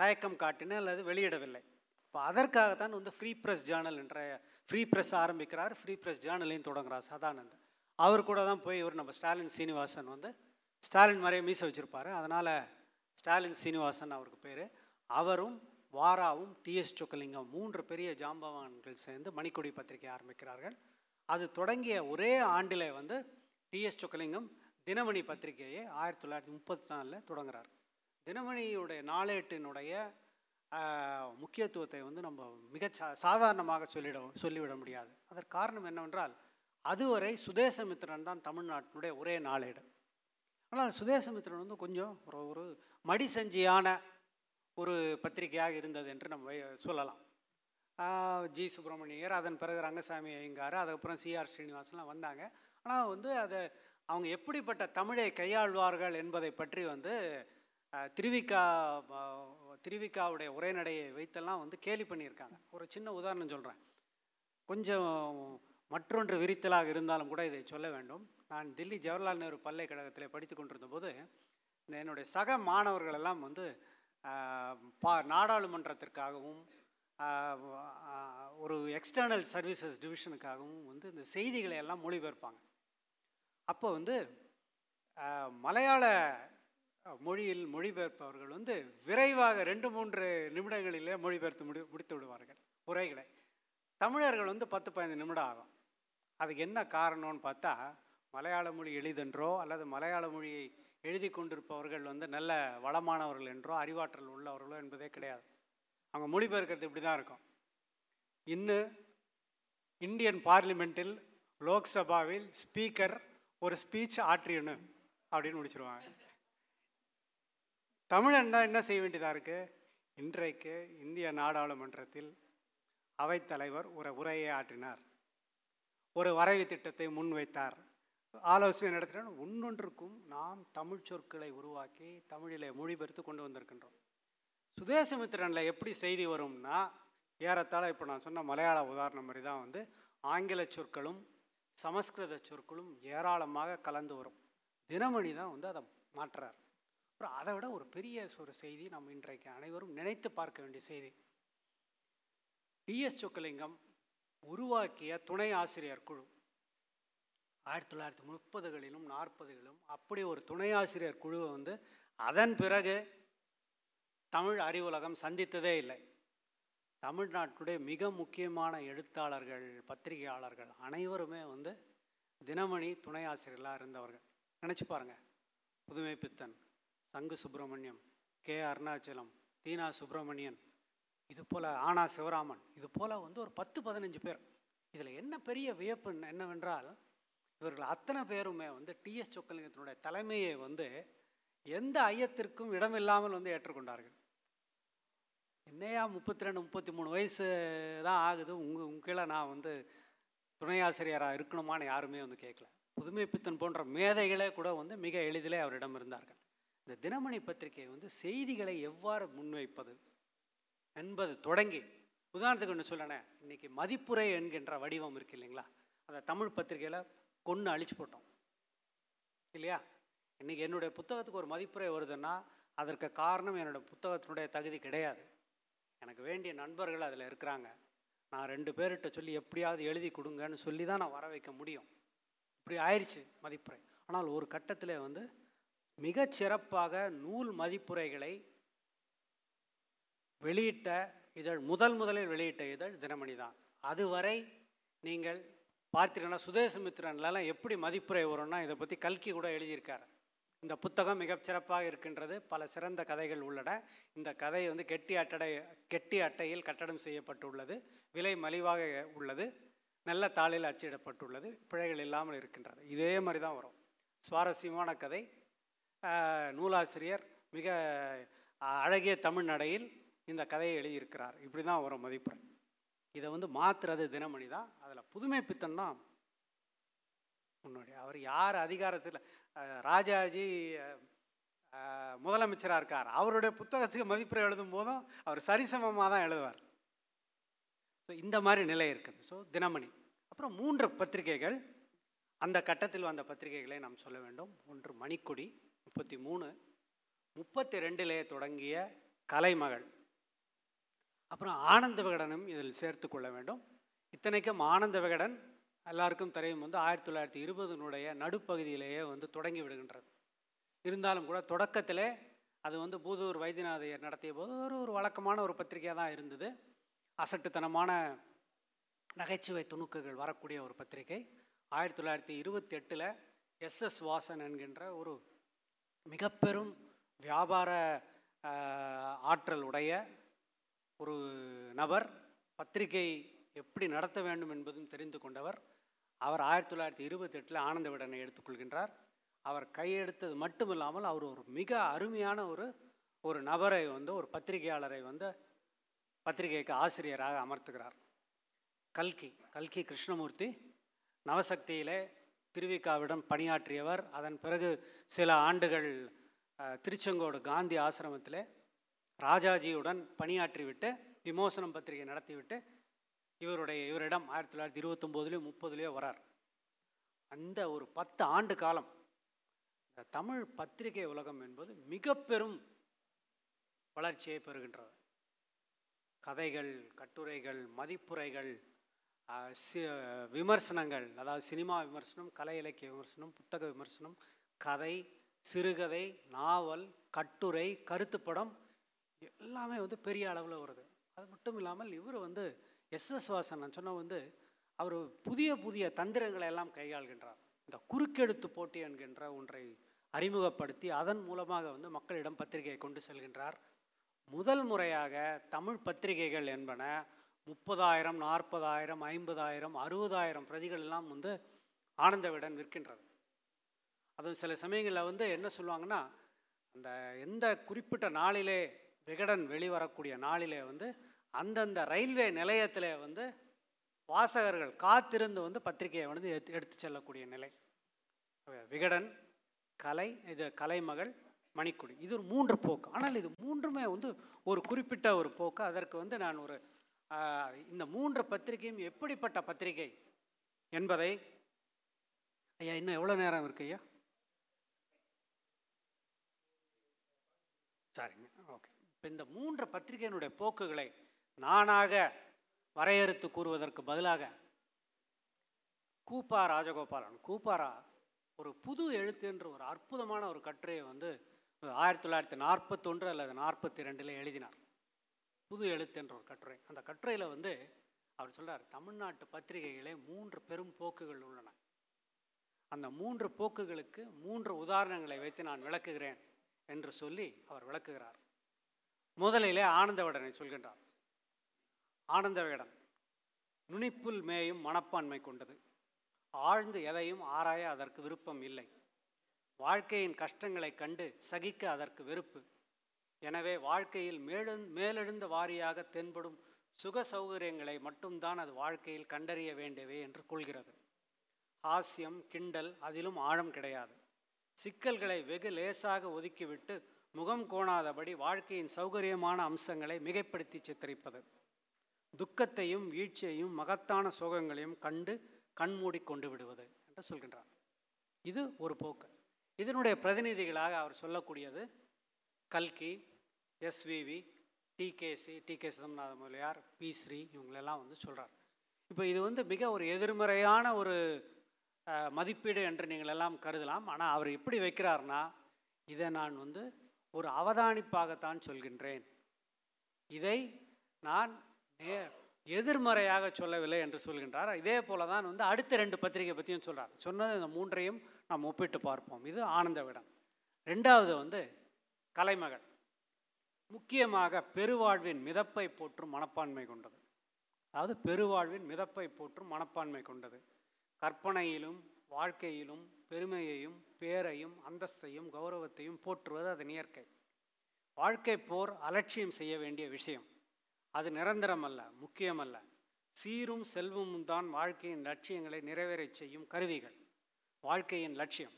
தயக்கம் காட்டின அல்லது வெளியிடவில்லை. இப்போ அதற்காகத்தான் வந்து ஃப்ரீ ப்ரெஸ் ஜேர்னல் என்ற ஃப்ரீ ப்ரெஸ் ஆரம்பிக்கிறார். ஃப்ரீ ப்ரெஸ் ஜேர்னலையும் தொடங்குறார் சதானந்த். அவர் கூட தான் போய் இவர் நம்ம ஸ்டாலின் சீனிவாசன் வந்து ஸ்டாலின் மாதிரியே மீச வச்சுருப்பார். அதனால் ஸ்டாலின் சீனிவாசன் அவருக்கு பேர். அவரும் வாராவும் டிஎஸ் சொக்கலிங்கம் மூன்று பெரிய ஜாம்பவான்கள் சேர்ந்து மணிக்கொடி பத்திரிகை ஆரம்பிக்கிறார்கள். அது தொடங்கிய ஒரே ஆண்டிலே வந்து டிஎஸ் சொக்கலிங்கம் தினமணி பத்திரிகையை ஆயிரத்தி தொள்ளாயிரத்தி முப்பத்தி நாலில் தொடங்குறார். தினமணியுடைய நாளேட்டினுடைய முக்கியத்துவத்தை வந்து நம்ம மிக சாதாரணமாக சொல்லிட சொல்லிவிட முடியாது. அதற்கு காரணம் என்னவென்றால் அதுவரை சுதேசமித்திரன் தான் தமிழ்நாட்டினுடைய ஒரே நாளேடு. ஆனால் சுதேசமித்திரன் வந்து கொஞ்சம் ஒரு ஒரு மடிசஞ்சியான ஒரு பத்திரிகையாக இருந்தது என்று நம்ம வை- சொல்லலாம். ஜி. சுப்பிரமணியர் அதன் பிறகு ரங்கசாமி ஐயங்கார் அதுக்கப்புறம் சிஆர் ஸ்ரீனிவாசன்லாம் வந்தாங்க. ஆனால் வந்து அதை அவங்க எப்படிப்பட்ட தமிழை கையாள்வார்கள் என்பதை பற்றி வந்து திருவிக்கா திருவிக்காவுடைய உரைநடையை வைத்தெல்லாம் வந்து கேலி பண்ணியிருக்காங்க. ஒரு சின்ன உதாரணம் சொல்கிறேன் கொஞ்சம் மற்றொன்று விரித்தலாக இருந்தாலும் கூட இதை சொல்ல வேண்டும். நான் தில்லி ஜவஹர்லால் நேரு பல்கலைக்கழகத்தில் படித்து கொண்டிருந்த போது இந்த என்னுடைய சக மாணவர்களெல்லாம் வந்து பா நாடாளுமன்றத்திற்காகவும் ஒரு எக்ஸ்டர்னல் சர்வீசஸ் டிவிஷனுக்காகவும் வந்து இந்த செய்திகளை எல்லாம் மொழிபெயர்ப்பாங்க. அப்போ வந்து மலையாள மொழியில் மொழிபெயர்ப்பவர்கள் வந்து விரைவாக ரெண்டு மூன்று நிமிடங்களிலே மொழிபெயர்த்து முடி முடித்து விடுவார்கள். உரைகளை. தமிழர்கள் வந்து பத்து பதினைந்து நிமிடம் ஆகும். அதுக்கு என்ன காரணம்னு பார்த்தா மலையாள மொழி எளிதென்றோ அல்லது மலையாள மொழியை எழுதி கொண்டிருப்பவர்கள் வந்து நல்ல வளமானவர்கள் என்றோ அறிவாற்றல் உள்ளவர்களோ என்பதே கிடையாது. அவங்க மொழிபெயர்க்கிறது இப்படி தான் இருக்கும். இன்னும் இந்தியன் பார்லிமெண்ட்டில் லோக்சபாவில் ஸ்பீக்கர் ஒரு ஸ்பீச் ஆற்றியணும் அப்படின்னு முடிச்சிருவாங்க. தமிழன் தான் என்ன செய்ய வேண்டியதாக இருக்குது இன்றைக்கு இந்திய நாடாளுமன்றத்தில் அவைத்தலைவர் ஒரு உரையை ஆற்றினார். ஒரு வரைவு திட்டத்தை முன்வைத்தார். ஆலோசனை நடத்தினார். ஒன்றொன்றுக்கும் நாம் தமிழ் சொற்களை உருவாக்கி தமிழிலே மொழிபெயர்த்து கொண்டு வந்திருக்கின்றோம். சுதேசமித்திரனில் எப்படி செய்தி வரும்னா ஏறத்தாழ இப்போ நான் சொன்ன மலையாள உதாரணம் மாதிரி தான் வந்து ஆங்கில சொற்களும் சமஸ்கிருத சொற்களும் ஏராளமாக கலந்து வரும். தினமணி தான் வந்து அதை மாற்றுறார். அப்புறம் அதை விட ஒரு பெரிய ஒரு செய்தி நம்ம இன்றைக்கு அனைவரும் நினைத்து பார்க்க வேண்டிய செய்தி. டிஎஸ் சொக்கலிங்கம் உருவாக்கிய துணை ஆசிரியர் குழு. ஆயிரத்தி தொள்ளாயிரத்தி முப்பதுகளிலும் நாற்பதுகளிலும் அப்படி ஒரு துணை ஆசிரியர் குழுவை வந்து அதன் பிறகு தமிழ் அறிவுலகம் சந்தித்ததே இல்லை. தமிழ்நாட்டுடைய மிக முக்கியமான எழுத்தாளர்கள் பத்திரிகையாளர்கள் அனைவருமே வந்து தினமணி துணை ஆசிரியர்களாக இருந்தவர்கள். நினச்சி பாருங்கள் புதுமை பித்தன் சங்கு சுப்பிரமணியம் கே அருணாச்சலம் தீனா சுப்பிரமணியன் இது போல் ஆனா சிவராமன் இது போல் வந்து ஒரு பத்து பதினஞ்சு பேர். இதில் என்ன பெரிய வியப்பு என்னவென்றால் இவர்கள் அத்தனை பேருமே வந்து டிஎஸ் சொக்கலிங்கத்தினுடைய தலைமையை வந்து எந்த ஐயத்திற்கும் இடமில்லாமல் வந்து ஏற்றுக்கொண்டார்கள். என்னையா முப்பத்தி ரெண்டு முப்பத்தி மூணு வயசு தான் ஆகுது. உங்கள் உங்க கீழே நான் வந்து துணை ஆசிரியராக இருக்கணுமான்னு யாருமே வந்து கேட்கல புதுமை பித்தன் போன்ற மேதைகளே கூட வந்து மிக எளிதிலே அவரிடம் இருந்தார்கள். இந்த தினமணி பத்திரிகை வந்து செய்திகளை எவ்வாறு முன்வைப்பது என்பது தொடங்கி உதாரணத்துக்கு ஒன்று சொல்லணே இன்னைக்கு மதிப்புரை என்கின்ற வடிவம் இருக்கு இல்லைங்களா? அந்த தமிழ் பத்திரிகையில் கொன்று அழிச்சு போட்டோம். இல்லையா? இன்னைக்கு என்னுடைய புத்தகத்துக்கு ஒரு மதிப்புரை வருதுன்னா அதற்கு காரணம் என்னுடைய புத்தகத்தினுடைய தகுதி கிடையாது. எனக்கு வேண்டிய நண்பர்கள் அதில் இருக்கிறாங்க. நான் ரெண்டு பேர்கிட்ட சொல்லி எப்படியாவது எழுதி கொடுங்கன்னு சொல்லி தான் நான் வர வைக்க முடியும். இப்படி ஆயிடுச்சு மதிப்புரை. ஆனால் ஒரு கட்டத்தில் வந்து மிகச் சிறப்பாக நூல் மதிப்புரைகளை வெளியிட்ட இதழ் முதல் முதலில் வெளியிட்ட இதழ் தினமணி தான் அதுவரை நீங்கள் பார்த்தீங்கன்னா சுதேசமித்ரன்லாம் எப்படி மதிப்புரை வரும்னா இதை பற்றி கல்கி கூட எழுதியிருக்காரு. இந்த புத்தகம் மிகச் சிறப்பாக இருக்கின்றது பல சிறந்த கதைகள் உள்ளன. இந்த கதை வந்து கெட்டி அட்டடை கெட்டி அட்டையில் கட்டடம் செய்யப்பட்டுள்ளது விலை மலிவாக உள்ளது நல்ல தாளில் அச்சிடப்பட்டுள்ளது பிழைகள் இல்லாமல் இருக்கின்றது. இதே மாதிரி தான் வரும். சுவாரஸ்யமான கதை. நூலாசிரியர் மிக அழகிய தமிழ் நடையில் இந்த கதையை எழுதியிருக்கிறார். இப்படி தான் வரும் மதிப்புரை இதை வந்து மாற்றுறது தினமணி தான். அதில் புதுமை பித்தன் தான் முன்னாடி. அவர் யார் அதிகாரத்தில் ராஜாஜி முதலமைச்சராக இருக்கார். அவருடைய புத்தகத்துக்கு மதிப்புரை எழுதும் போதும் அவர் சரிசமமாக தான் எழுதுவார். ஸோ இந்த மாதிரி நிலை இருக்குது. ஸோ தினமணி. அப்புறம் மூன்று பத்திரிகைகள். அந்த கட்டத்தில் வந்த பத்திரிகைகளை நாம் சொல்ல வேண்டும். ஒன்று மணிக்கொடி முப்பத்தி மூணு முப்பத்தி ரெண்டிலே தொடங்கிய கலைமகள். அப்புறம் ஆனந்த விகடனும் இதில் சேர்த்து கொள்ள வேண்டும். இத்தனைக்கும் ஆனந்த விகடன் எல்லாருக்கும் தெரியும் வந்து ஆயிரத்தி தொள்ளாயிரத்தி இருபதுனுடைய நடுப்பகுதியிலேயே வந்து தொடங்கி விடுகின்றது. இருந்தாலும் கூட தொடக்கத்திலே அது வந்து பூதூர் வைத்தியநாதையர் நடத்திய போது ஒரு ஒரு வழக்கமான ஒரு பத்திரிகையாக தான் இருந்தது. அசட்டுத்தனமான நகைச்சுவை துணுக்குகள் வரக்கூடிய ஒரு பத்திரிகை. ஆயிரத்தி தொள்ளாயிரத்தி இருபத்தி எட்டில் எஸ்எஸ் வாசன் என்கின்ற ஒரு மிக பெரும் வியாபார ஆற்றல் உடைய ஒரு நபர் பத்திரிகை எப்படி நடத்த வேண்டும் என்பதும் தெரிந்து கொண்டவர். அவர் ஆயிரத்தி தொள்ளாயிரத்தி இருபத்தெட்டில் ஆனந்த விடனை எடுத்துக்கொள்கின்றார். அவர் கையெடுத்தது மட்டும் இல்லாமல் அவர் ஒரு மிக அருமையான ஒரு ஒரு நபரை வந்து ஒரு பத்திரிகையாளரை வந்து பத்திரிகைக்கு ஆசிரியராக அமர்த்துகிறார். கல்கி கல்கி கிருஷ்ணமூர்த்தி நவசக்தியிலே திருவிக்காவிடம் பணியாற்றியவர். அதன் பிறகு சில ஆண்டுகள் திருச்செங்கோடு காந்தி ஆசிரமத்தில் ராஜாஜியுடன் பணியாற்றிவிட்டு விமோசனம் பத்திரிகை நடத்திவிட்டு இவருடைய இவரிடம் ஆயிரத்தி தொள்ளாயிரத்தி இருபத்தொம்போதுலேயோ முப்பதுலேயோ வரார். அந்த ஒரு பத்து ஆண்டு காலம் தமிழ் பத்திரிகை உலகம் என்பது மிக பெரும் வளர்ச்சியை பெறுகின்றது. கதைகள் கட்டுரைகள் மதிப்புரைகள் விமர்சனங்கள் அதாவது சினிமா விமர்சனம் கலை இலக்கிய விமர்சனம் புத்தக விமர்சனம் கதை சிறுகதை நாவல் கட்டுரை கருத்துப்படம் எல்லாமே வந்து பெரிய அளவில் வருது. அது மட்டும் இல்லாமல் இவர் வந்து எஸ்எஸ் வாசன் நான் சொன்ன வந்து அவர் புதிய புதிய தந்திரங்களை எல்லாம் கையாள்கின்றார். இந்த குறுக்கெழுத்து போட்டி என்கின்ற ஒன்றை அறிமுகப்படுத்தி அதன் மூலமாக வந்து மக்களிடம் பத்திரிகையை கொண்டு செல்கின்றார். முதல் முறையாக தமிழ் பத்திரிகைகள் என்பன முப்பதாயிரம் நாற்பதாயிரம் ஐம்பதாயிரம் அறுபதாயிரம் பிரதிகள் எல்லாம் வந்து ஆனந்த விடன் விற்கின்றது அதுவும் சில சமயங்களில் வந்து என்ன சொல்லுவாங்கன்னா அந்த எந்த குறிப்பிட்ட நாளிலே விகடன் வெளிவரக்கூடிய நாளிலே வந்து அந்தந்த ரயில்வே நிலையத்தில் வந்து வாசகர்கள் காத்திருந்து வந்து பத்திரிகையை வந்து எடுத்து எடுத்து செல்லக்கூடிய நிலை. விகடன் கலை இது கலைமகள் மணிக்குடி. இது ஒரு மூன்று போக்கு. ஆனால் இது மூன்றுமே வந்து ஒரு குறிப்பிட்ட ஒரு போக்கு. அதற்கு வந்து நான் ஒரு இந்த மூன்று பத்திரிகையும் எப்படிப்பட்ட பத்திரிகை என்பதை ஐயா இன்னும் எவ்வளோ நேரம் இருக்கு ஐயா? சரிங்க ஓகே. இப்போ இந்த மூன்று பத்திரிகையினுடைய போக்குகளை நானாக வரையறுத்து கூறுவதற்கு பதிலாக கூப்பா ராஜகோபாலன் கூப்பாரா ஒரு புது எழுத்து என்ற ஒரு அற்புதமான ஒரு கட்டுரையை வந்து ஆயிரத்தி தொள்ளாயிரத்தி நாற்பத்தொன்று அல்லது நாற்பத்தி ரெண்டில் எழுதினார். புது எழுத்துன்ற ஒரு கட்டுரை. அந்த கட்டுரையில் வந்து அவர் சொல்கிறார் தமிழ்நாட்டு பத்திரிகைகளே மூன்று பெரும் போக்குகள் உள்ளன. அந்த மூன்று போக்குகளுக்கு மூன்று உதாரணங்களை வைத்து நான் விளக்குகிறேன் என்று சொல்லி அவர் விளக்குகிறார். முதலிலே ஆனந்தவிடனை சொல்கின்றார். ஆனந்தவிகடன் நுனிப்புல் மேயும் மனப்பான்மை கொண்டது. ஆழ்ந்து எதையும் ஆராய அதற்கு விருப்பம் இல்லை. வாழ்க்கையின் கஷ்டங்களைக் கண்டு சகிக்க அதற்கு வெறுப்பு. எனவே வாழ்க்கையில் மேலும் மேலெழுந்த வாரியாக தென்படும் சுக சௌகரியங்களை மட்டும்தான் அது வாழ்க்கையில் கண்டறிய வேண்டியவை என்று கொள்கிறது. ஹாஸ்யம் கிண்டல் அதிலும் ஆழம் கிடையாது. சிக்கல்களை வெகு லேசாக ஒதுக்கிவிட்டு முகம் கோணாதபடி வாழ்க்கையின் சௌகரியமான அம்சங்களை மிகைப்படுத்தி சித்தரிப்பது. துக்கத்தையும் வீழ்ச்சியையும் மகத்தான சோகங்களையும் கண்டு கண்மூடி கொண்டு விடுவது என்று சொல்கின்றார். இது ஒரு போக்கு. இதனுடைய பிரதிநிதிகளாக அவர் சொல்லக்கூடியது கல்கி SVV TKC TK Chidambaranatha Mudaliar P Sri இவங்களெல்லாம் வந்து சொல்கிறார் இப்போ இது வந்து மிக ஒரு எதிர்மறையான ஒரு மதிப்பீடு என்று நீங்கள் எல்லாம் கருதலாம். ஆனால் அவர் எப்படி வைக்கிறார்னா இதை நான் வந்து ஒரு அவதானிப்பாகத்தான் சொல்கின்றேன். இதை நான் எதிர்மறையாக சொல்லவில்லை என்று சொல்கின்றார். இதே போல தான் வந்து அடுத்த ரெண்டு பத்திரிகை பற்றியும் சொல்கிறார் சொன்னது இந்த மூன்றையும் நாம் ஒப்பிட்டு பார்ப்போம். இது ஆனந்த விடம். ரெண்டாவது வந்து கலைமகள். முக்கியமாக பெருவாழ்வின் மிதப்பை போற்றும் மனப்பான்மை கொண்டது. அதாவது பெருவாழ்வின் மிதப்பை போற்றும் மனப்பான்மை கொண்டது. கற்பனையிலும் வாழ்க்கையிலும் பெருமையையும் பேரையும் அந்தஸ்தையும் கௌரவத்தையும் போற்றுவது அதன் இயற்கை வாழ்க்கை போர் அலட்சியம் செய்ய வேண்டிய விஷயம். அது நிரந்தரம் அல்ல முக்கியமல்ல. சீரும் செல்வமும் தான் வாழ்க்கையின் லட்சியங்களை நிறைவேறச் செய்யும் கருவிகள். வாழ்க்கையின் லட்சியம்.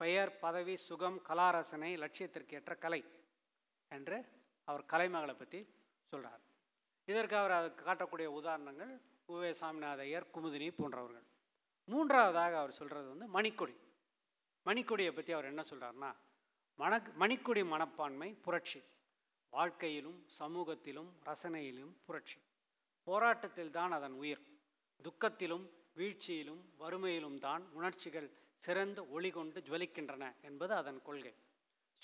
பெயர் பதவி சுகம் கலாரசனை லட்சியத்திற்கேற்ற கலை என்று அவர் கலைமகளை பற்றி சொல்கிறார் இதற்கு அவர் அதுக்கு காட்டக்கூடிய உதாரணங்கள் உவே சாமிநாதையர் குமுதினி போன்றவர்கள். மூன்றாவதாக அவர் சொல்கிறது வந்து மணிக்கொடி. மணிக்கொடியை பற்றி அவர் என்ன சொல்கிறார்னா மண மணிக்கொடி மனப்பான்மை புரட்சி. வாழ்க்கையிலும் சமூகத்திலும் ரசனையிலும் புரட்சி. போராட்டத்தில் தான் அதன் உயிர். துக்கத்திலும் வீழ்ச்சியிலும் வறுமையிலும் தான் உணர்ச்சிகள் சிறந்து ஒளி கொண்டு ஜுவலிக்கின்றன என்பது அதன் கொள்கை.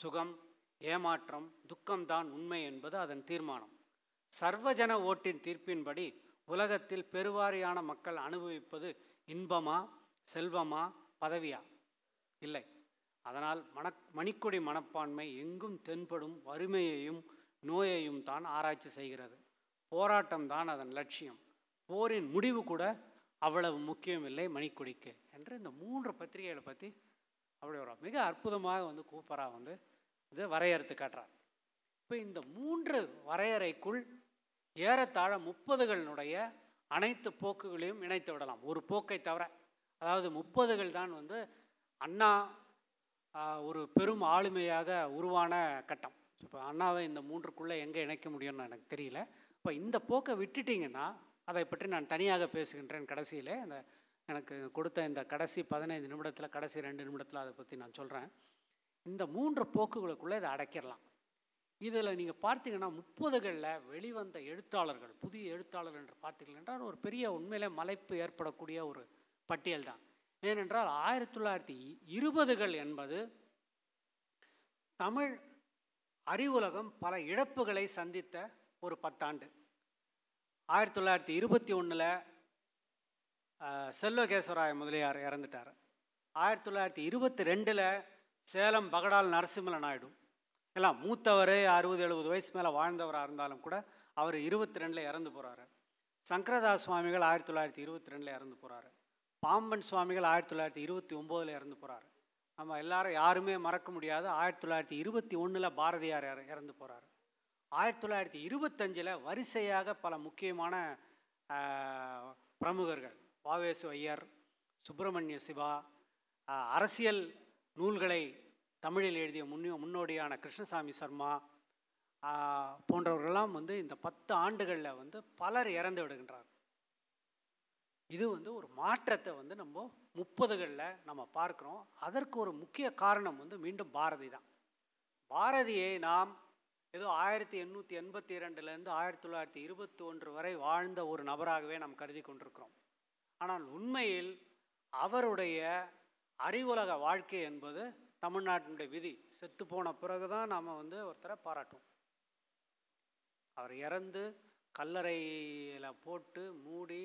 சுகம் ஏமாற்றம் துக்கம்தான் உண்மை என்பது அதன் தீர்மானம். சர்வஜன ஓட்டின் தீர்ப்பின்படி உலகத்தில் பெருவாரியான மக்கள் அனுபவிப்பது இன்பமா செல்வமா பதவியா? இல்லை. அதனால் மன மணிக்கொடி மனப்பான்மை எங்கும் தென்படும் வறுமையையும் நோயையும் தான் ஆராய்ச்சி செய்கிறது. போராட்டம் தான் அதன் லட்சியம். போரின் முடிவு கூட அவ்வளவு முக்கியமில்லை மணிக்கொடிக்கு என்று இந்த மூன்று பத்திரிகைகளை பற்றி அப்படி ஒரு மிக அற்புதமாக வந்து கூப்பராக வந்து இதை வரையறுத்து காட்டுறார். இப்போ இந்த மூன்று வரையறைக்குள் ஏறத்தாழ முப்பதுகளினுடைய அனைத்து போக்குகளையும் இணைத்து விடலாம். ஒரு போக்கை தவிர அதாவது முப்பதுகள் தான் வந்து அண்ணா ஒரு பெரும் ஆளுமையாக உருவான கட்டம். இப்போ அண்ணாவை இந்த மூன்றுக்குள்ளே எங்கே இணைக்க முடியும்னு எனக்கு தெரியல. இப்போ இந்த போக்கை விட்டுட்டிங்கன்னா அதை பற்றி நான் தனியாக பேசுகின்றேன் கடைசியில். அந்த எனக்கு கொடுத்த இந்த கடைசி பதினைந்து நிமிடத்தில் கடைசி ரெண்டு நிமிடத்தில் அதை பற்றி நான் சொல்கிறேன் இந்த மூன்று போக்குகளுக்குள்ளே இதை அடைக்கிடலாம். இதில் நீங்கள் பார்த்தீங்கன்னா முப்பதுகளில் வெளிவந்த எழுத்தாளர்கள் புதிய எழுத்தாளர்கள் என்று பார்த்தீர்கள் என்றால் ஒரு பெரிய உண்மையிலே மலைப்பு ஏற்படக்கூடிய ஒரு பட்டியல் தான். ஏனென்றால் ஆயிரத்தி தொள்ளாயிரத்தி இருபதுகள் என்பது தமிழ் அறிவுலகம் பல இழப்புகளை சந்தித்த ஒரு பத்தாண்டு. ஆயிரத்தி தொள்ளாயிரத்தி இருபத்தி ஒன்றில் செல்வகேஸ்வராய முதலியார் இறந்துட்டார். ஆயிரத்தி தொள்ளாயிரத்தி இருபத்தி ரெண்டில் சேலம் பகடால் நரசிம்மல நாயுடு. எல்லாம் மூத்தவர் அறுபது எழுபது வயசு மேலே வாழ்ந்தவராக இருந்தாலும் கூட அவர் இருபத்தி ரெண்டில் இறந்து போகிறாரு சங்கரதாஸ் சுவாமிகள் ஆயிரத்தி தொள்ளாயிரத்தி இருபத்தி ரெண்டில் இறந்து போகிறாரு பாம்பன் சுவாமிகள் ஆயிரத்தி தொள்ளாயிரத்தி இருபத்தி ஒம்போதில் இறந்து போகிறாரு நம்ம எல்லாரும் யாருமே மறக்க முடியாது ஆயிரத்தி தொள்ளாயிரத்தி இருபத்தி ஒன்றில் பாரதியார் இறந்து போகிறாரு ஆயிரத்தி தொள்ளாயிரத்தி இருபத்தஞ்சில் வரிசையாக பல முக்கியமான பிரமுகர்கள் வாவேசு ஐயர் சுப்பிரமணிய சிவா அரசியல் நூல்களை தமிழில் எழுதிய முன்னோ முன்னோடியான கிருஷ்ணசாமி சர்மா ஆஹ், போன்றவர்களெல்லாம் வந்து இந்த பத்து ஆண்டுகளில் வந்து பலர் இறந்து விடுகின்றார். இது வந்து ஒரு மாற்றத்தை வந்து நம்ம முப்பதுகளில் நம்ம பார்க்குறோம். அதற்கு ஒரு முக்கிய காரணம் வந்து மீண்டும் பாரதி தான் பாரதியை நாம் ஏதோ ஆயிரத்தி எண்ணூற்றி எண்பத்தி ரெண்டுலேருந்து ஆயிரத்தி தொள்ளாயிரத்தி இருபத்தி ஒன்று வரை வாழ்ந்த ஒரு நபராகவே நாம் கருதி கொண்டிருக்கிறோம். ஆனால் உண்மையில் அவருடைய அறிவுலக வாழ்க்கை என்பது தமிழ்நாட்டினுடைய விதி. செத்து போன பிறகு தான் நாம் வந்து ஒருத்தரை பாராட்டுவோம். அவர் இறந்து கல்லறையில் போட்டு மூடி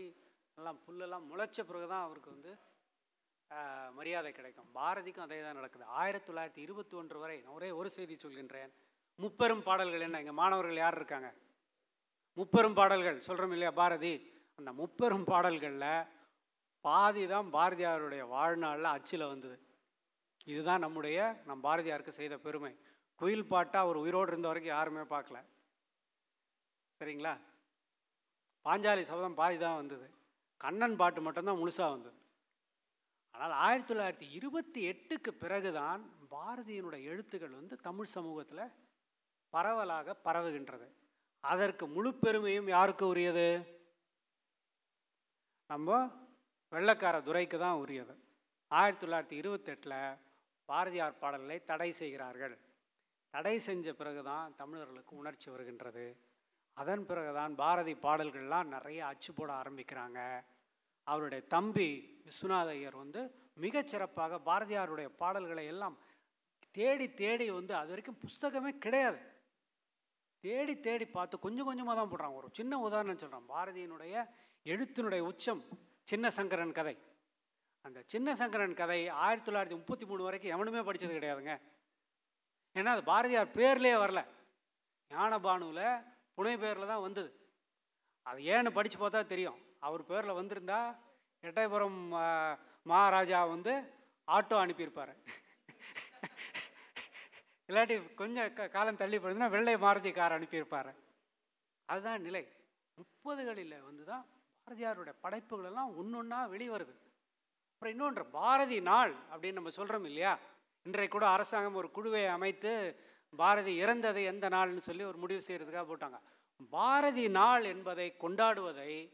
எல்லாம் புல்லெல்லாம் முளைச்ச பிறகு தான் அவருக்கு வந்து மரியாதை கிடைக்கும். பாரதிக்கும் அதே தான் நடக்குது. ஆயிரத்தி தொள்ளாயிரத்தி இருபத்தி ஒன்று வரை நான் ஒரே ஒரு செய்தி சொல்கின்றேன். முப்பெரும் பாடல்கள் என்ன? இங்கே மாணவர்கள் யார் இருக்காங்க? முப்பெரும் பாடல்கள் சொல்கிறோம் இல்லையா பாரதி? அந்த முப்பெரும் பாடல்களில் பாதி தான் பாரதியாருடைய வாழ்நாளில் அச்சில் வந்தது. இதுதான் நம்முடைய நம் பாரதியாருக்கு செய்த பெருமை. குயில் பாட்டாக அவர் உயிரோடு இருந்த வரைக்கும் யாருமே பார்க்கல. சரிங்களா? பாஞ்சாலி சபதம் பாதி தான் வந்தது. கண்ணன் பாட்டு மட்டும்தான் முழுசாக வந்தது. ஆனால் ஆயிரத்தி தொள்ளாயிரத்தி இருபத்தி எட்டுக்கு பிறகுதான் பாரதியினுடைய எழுத்துக்கள் வந்து தமிழ் சமூகத்தில் பரவலாக பரவுகின்றது. அதற்கு முழு பெருமையும் யாருக்கு உரியது? நம்ம வெள்ளக்கார துரைக்கு தான் உரியது. ஆயிரத்தி தொள்ளாயிரத்தி இருபத்தெட்டில் பாரதியார் பாடல்களை தடை செய்கிறார்கள். தடை செஞ்ச பிறகு தான் தமிழர்களுக்கு உணர்ச்சி வருகின்றது. அதன் பிறகுதான் பாரதி பாடல்கள்லாம் நிறைய அச்சு போட ஆரம்பிக்கிறாங்க. அவருடைய தம்பி விஸ்வநாத ஐயர் வந்து மிகச்சிறப்பாக பாரதியாருடைய பாடல்களை எல்லாம் தேடி தேடி வந்து அது வரைக்கும் புஸ்தகமே கிடையாது. தேடி தேடி பார்த்து கொஞ்சம் கொஞ்சமாக தான் போடுறாங்க ஒரு சின்ன உதாரணம் சொல்கிறான் பாரதியினுடைய எழுத்தினுடைய உச்சம் சின்ன சங்கரன் கதை. அந்த சின்ன சங்கரன் கதை ஆயிரத்தி தொள்ளாயிரத்தி முப்பத்தி மூணு வரைக்கும் எவனுமே படித்தது கிடையாதுங்க. ஏன்னா அது பாரதியார் பேர்லேயே வரல. ஞானபானுவில் புனை பேரில் தான் வந்தது. அது ஏன்னு படித்து பார்த்தா தெரியும். அவர் பேரில் வந்திருந்தா எட்டயபுரம் மகாராஜா வந்து ஆட்டோ அனுப்பியிருப்பார். இல்லாட்டி கொஞ்சம் க- காலம் தள்ளி போயிருந்தா வெள்ளை மாருதி அனுப்பியிருப்பார். அதுதான் நிலை. முப்பதுகளில் வந்து தான் பாரதியாருடைய படைப்புகள் எல்லாம் ஒன்று ஒன்றா வெளிவருது. அப்புறம் இன்னொன்று பாரதி நாள் அப்படின்னு நம்ம சொல்கிறோம் இல்லையா? இன்றைக்கு கூட அரசாங்கம் ஒரு குழுவை அமைத்து பாரதி இறந்தது எந்த நாள்னு சொல்லி ஒரு முடிவு செய்கிறதுக்காக போட்டாங்க. பாரதி நாள் என்பதை கொண்டாடுவதை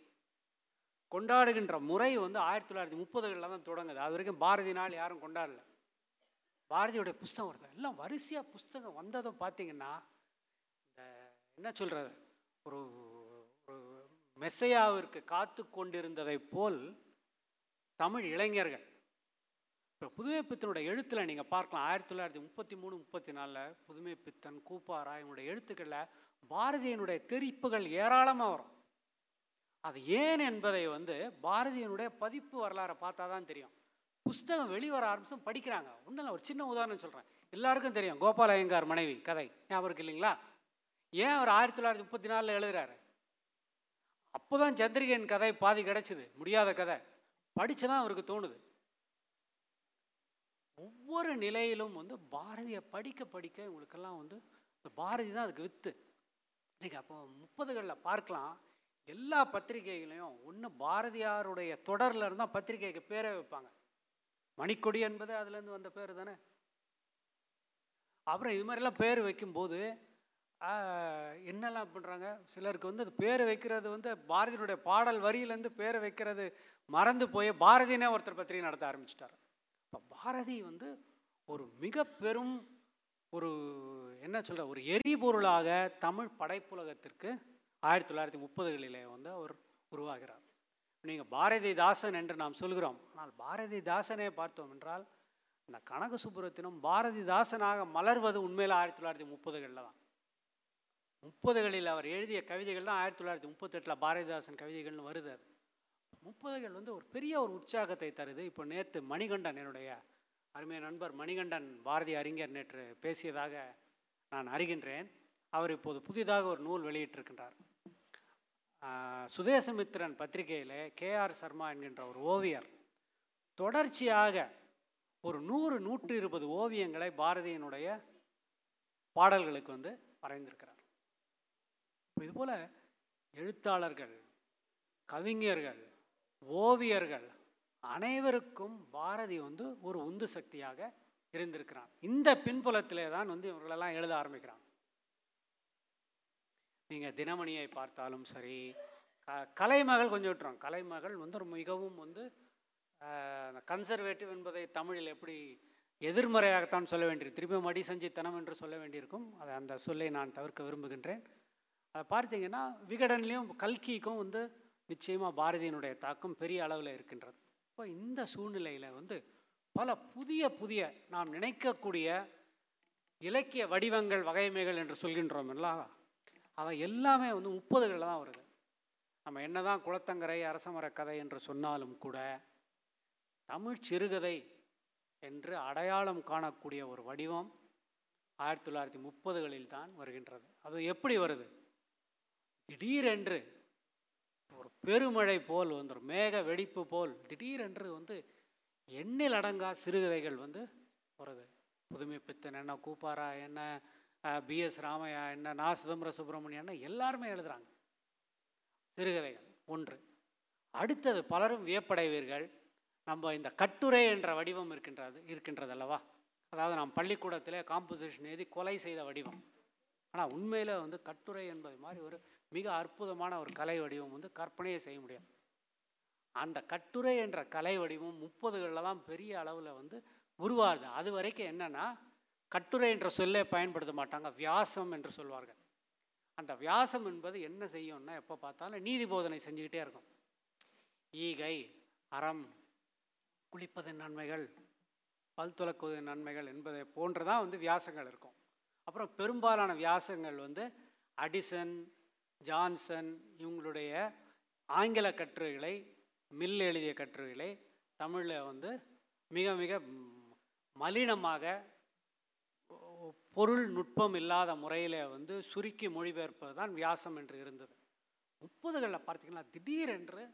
கொண்டாடுகின்ற முறை வந்து ஆயிரத்தி தொள்ளாயிரத்தி முப்பதுகளில் தான் தொடங்குது. அது வரைக்கும் பாரதி நாள் யாரும் கொண்டாடல. பாரதியோடைய புஸ்தகம் வருது. எல்லாம் வரிசையாக புஸ்தகம் வந்ததும் பார்த்தீங்கன்னா இந்த என்ன சொல்கிறது ஒரு ஒரு மெஸ்ஸையாவிற்கு காத்து கொண்டிருந்ததை போல் தமிழ் இளைஞர்கள் இப்போ புதுமை பித்தனுடைய எழுத்தில் நீங்கள் பார்க்கலாம். ஆயிரத்தி தொள்ளாயிரத்தி முப்பத்தி மூணு முப்பத்தி நாலில் புதுமை பித்தன் கூப்பாரா இவனுடைய எழுத்துக்களில் பாரதியினுடைய தெரிப்புகள் ஏராளமாக வரும். அது ஏன் என்பதை வந்து பாரதியினுடைய பதிப்பு வரலாறை பார்த்தா தான் தெரியும். புஸ்தகம் வெளிவர ஆரம்பிச்சும் படிக்கிறாங்க. ஒன்றும் இல்லை ஒரு சின்ன உதாரணம் சொல்கிறேன் எல்லாருக்கும் தெரியும் கோபால ஐயங்கார் மனைவி கதை. ஞாபகம் இருக்கு இல்லைங்களா? ஏன் அவர் ஆயிரத்தி தொள்ளாயிரத்தி முப்பத்தி நாலில் எழுதுறாரு? அப்போ தான் சந்திரிகையின் கதை பாதி கிடச்சிது முடியாத கதை. படித்து தான் அவருக்கு தோணுது. ஒவ்வொரு நிலையிலும் வந்து பாரதியை படிக்க படிக்க இவங்களுக்கெல்லாம் வந்து இந்த பாரதி தான் அதுக்கு வித்து. நீங்கள் அப்போ முப்பதுகளில் பார்க்கலாம். எல்லா பத்திரிகைகளையும் ஒன்று பாரதியாருடைய தொடரில் இருந்தால் பத்திரிகைக்கு பேரே வைப்பாங்க. மணிக்கொடி என்பது அதுலேருந்து வந்த பேர் தானே? அப்புறம் இது மாதிரிலாம் பேர் வைக்கும்போது என்னெல்லாம் பண்ணுறாங்க சிலருக்கு வந்து அது பேர் வைக்கிறது வந்து பாரதியினுடைய பாடல் வரியிலேருந்து பேர் வைக்கிறது மறந்து போய் பாரதினே ஒருத்தர் பத்திரிகை நடத்த ஆரம்பிச்சிட்டார். இப்போ பாரதி வந்து ஒரு மிக பெரும் ஒரு என்ன சொல்கிற ஒரு எரிபொருளாக தமிழ் படைப்புலகத்திற்கு ஆயிரத்தி தொள்ளாயிரத்தி முப்பதுகளிலே வந்து அவர் உருவாகிறார். நீங்கள் பாரதிதாசன் என்று நாம் சொல்கிறோம். ஆனால் பாரதிதாசனே பார்த்தோம் என்றால் இந்த கனக சுப்புரத்தினம் பாரதிதாசனாக மலர்வது உண்மையில் ஆயிரத்தி தொள்ளாயிரத்தி முப்பதுகளில் தான். முப்பதுகளில் அவர் எழுதிய கவிதைகள் தான் ஆயிரத்தி தொள்ளாயிரத்தி முப்பத்தெட்டில் பாரதிதாசன் கவிதைகள்னு வருது அது. முப்பதுகள் வந்து ஒரு பெரிய ஒரு உற்சாகத்தை தருது. இப்போ நேற்று மணிகண்டன் என்னுடைய அருமைய நண்பர் மணிகண்டன் பாரதி அறிஞர் நேற்று பேசியதாக நான் அறிகின்றேன். அவர் இப்போது புதிதாக ஒரு நூல் வெளியிட்டிருக்கின்றார். சுதேசமித்திரன் பத்திரிகையில் கேஆர் சர்மா என்கின்ற ஒரு ஓவியர் தொடர்ச்சியாக ஒரு நூறு நூற்று இருபது ஓவியங்களை பாரதியினுடைய பாடல்களுக்கு வந்து வரைந்திருக்கிறார். இப்போ இதுபோல் எழுத்தாளர்கள் கவிஞர்கள் ஓவியர்கள் அனைவருக்கும் பாரதி வந்து ஒரு உந்து சக்தியாக இருந்திருக்கிறான் இந்த பின்புலத்திலே தான் வந்து இவர்களெல்லாம் எழுத ஆரம்பிக்கிறான் நீங்கள் தினமணியை பார்த்தாலும் சரி க கலைமகள் கொஞ்சம் விட்டுறோம் கலைமகள் வந்து ஒரு மிகவும் வந்து கன்சர்வேட்டிவ் என்பதை தமிழில் எப்படி எதிர்மறையாகத்தான் சொல்ல வேண்டியிருக்கு. திருப்பி மடி சஞ்சித்தனம் என்று சொல்ல வேண்டியிருக்கும். அதை அந்த சொல்லை நான் தவிர்க்க விரும்புகின்றேன். அதை பார்த்தீங்கன்னா விகடன்லேயும் கல்கிக்கும் வந்து நிச்சயமாக பாரதியினுடைய தாக்கம் பெரிய அளவில் இருக்கின்றது. இப்போ இந்த சூழ்நிலையில் வந்து பல புதிய புதிய நாம் நினைக்கக்கூடிய இலக்கிய வடிவங்கள் வகைமைகள் என்று சொல்கின்றோம் அல்லவா அவை எல்லாமே வந்து முப்பதுகளில் தான் வருது. நம்ம என்னதான் குளத்தங்கரை அரசமர கதை என்று சொன்னாலும் கூட தமிழ் சிறுகதை என்று அடையாளம் காணக்கூடிய ஒரு வடிவம் ஆயிரத்தி தொள்ளாயிரத்தி முப்பதுகளில் தான் வருகின்றது. அது எப்படி வருது? திடீரென்று ஒரு பெருமழை போல் வந்து ஒரு மேக வெடிப்பு போல் திடீரென்று வந்து எண்ணில் அடங்கா சிறுகதைகள் வந்து வருது. புதுமைப்பித்தன் என்ன கூப்பாரா என்ன பிஎஸ் ராமையா என்ன நா சிதம்பர சுப்பிரமணியன் எல்லாருமே எழுதுகிறாங்க சிறுகதைகள் ஒன்று. அடுத்தது பலரும் வியப்படைவீர்கள். நம்ம இந்த கட்டுரை என்ற வடிவம் இருக்கின்றது இருக்கின்றது அல்லவா அதாவது நாம் பள்ளிக்கூடத்திலே காம்போசிஷன் எழுதி கொலை செய்த வடிவம். ஆனால் உண்மையில் வந்து கட்டுரை என்பது மாதிரி ஒரு மிக அற்புதமான ஒரு கலை வடிவம் வந்து கற்பனையே செய்ய முடியும் அந்த கட்டுரை என்ற கலை வடிவம் முப்பதுகளில் தான் பெரிய அளவில் வந்து உருவாகுது. அது வரைக்கும் என்னென்னா கட்டுரை என்ற சொல்லே பயன்படுத்த மாட்டாங்க வியாசம் என்று சொல்வார்கள். அந்த வியாசம் என்பது என்ன செய்யும்னா எப்போ பார்த்தாலும் நீதி போதனை செஞ்சுக்கிட்டே இருக்கும். ஈகை அறம் குளிப்பதன் நன்மைகள் பல் துளக்குவதன் நன்மைகள் என்பதை போன்று தான் வந்து வியாசங்கள் இருக்கும். அப்புறம் பெரும்பாலான வியாசங்கள் வந்து அடிசன் ஜான்சன் இவங்களுடைய ஆங்கில கட்டுரைகளை மில் எழுதிய கட்டுரைகளை தமிழில் வந்து மிக மிக மலினமாக பொருள் நுட்பம் இல்லாத முறையில் வந்து சுருக்கி மொழிபெயர்ப்பது தான் வியாசம் என்று இருந்தது. முப்பதுகளில் பார்த்தீங்கன்னா திடீரென்று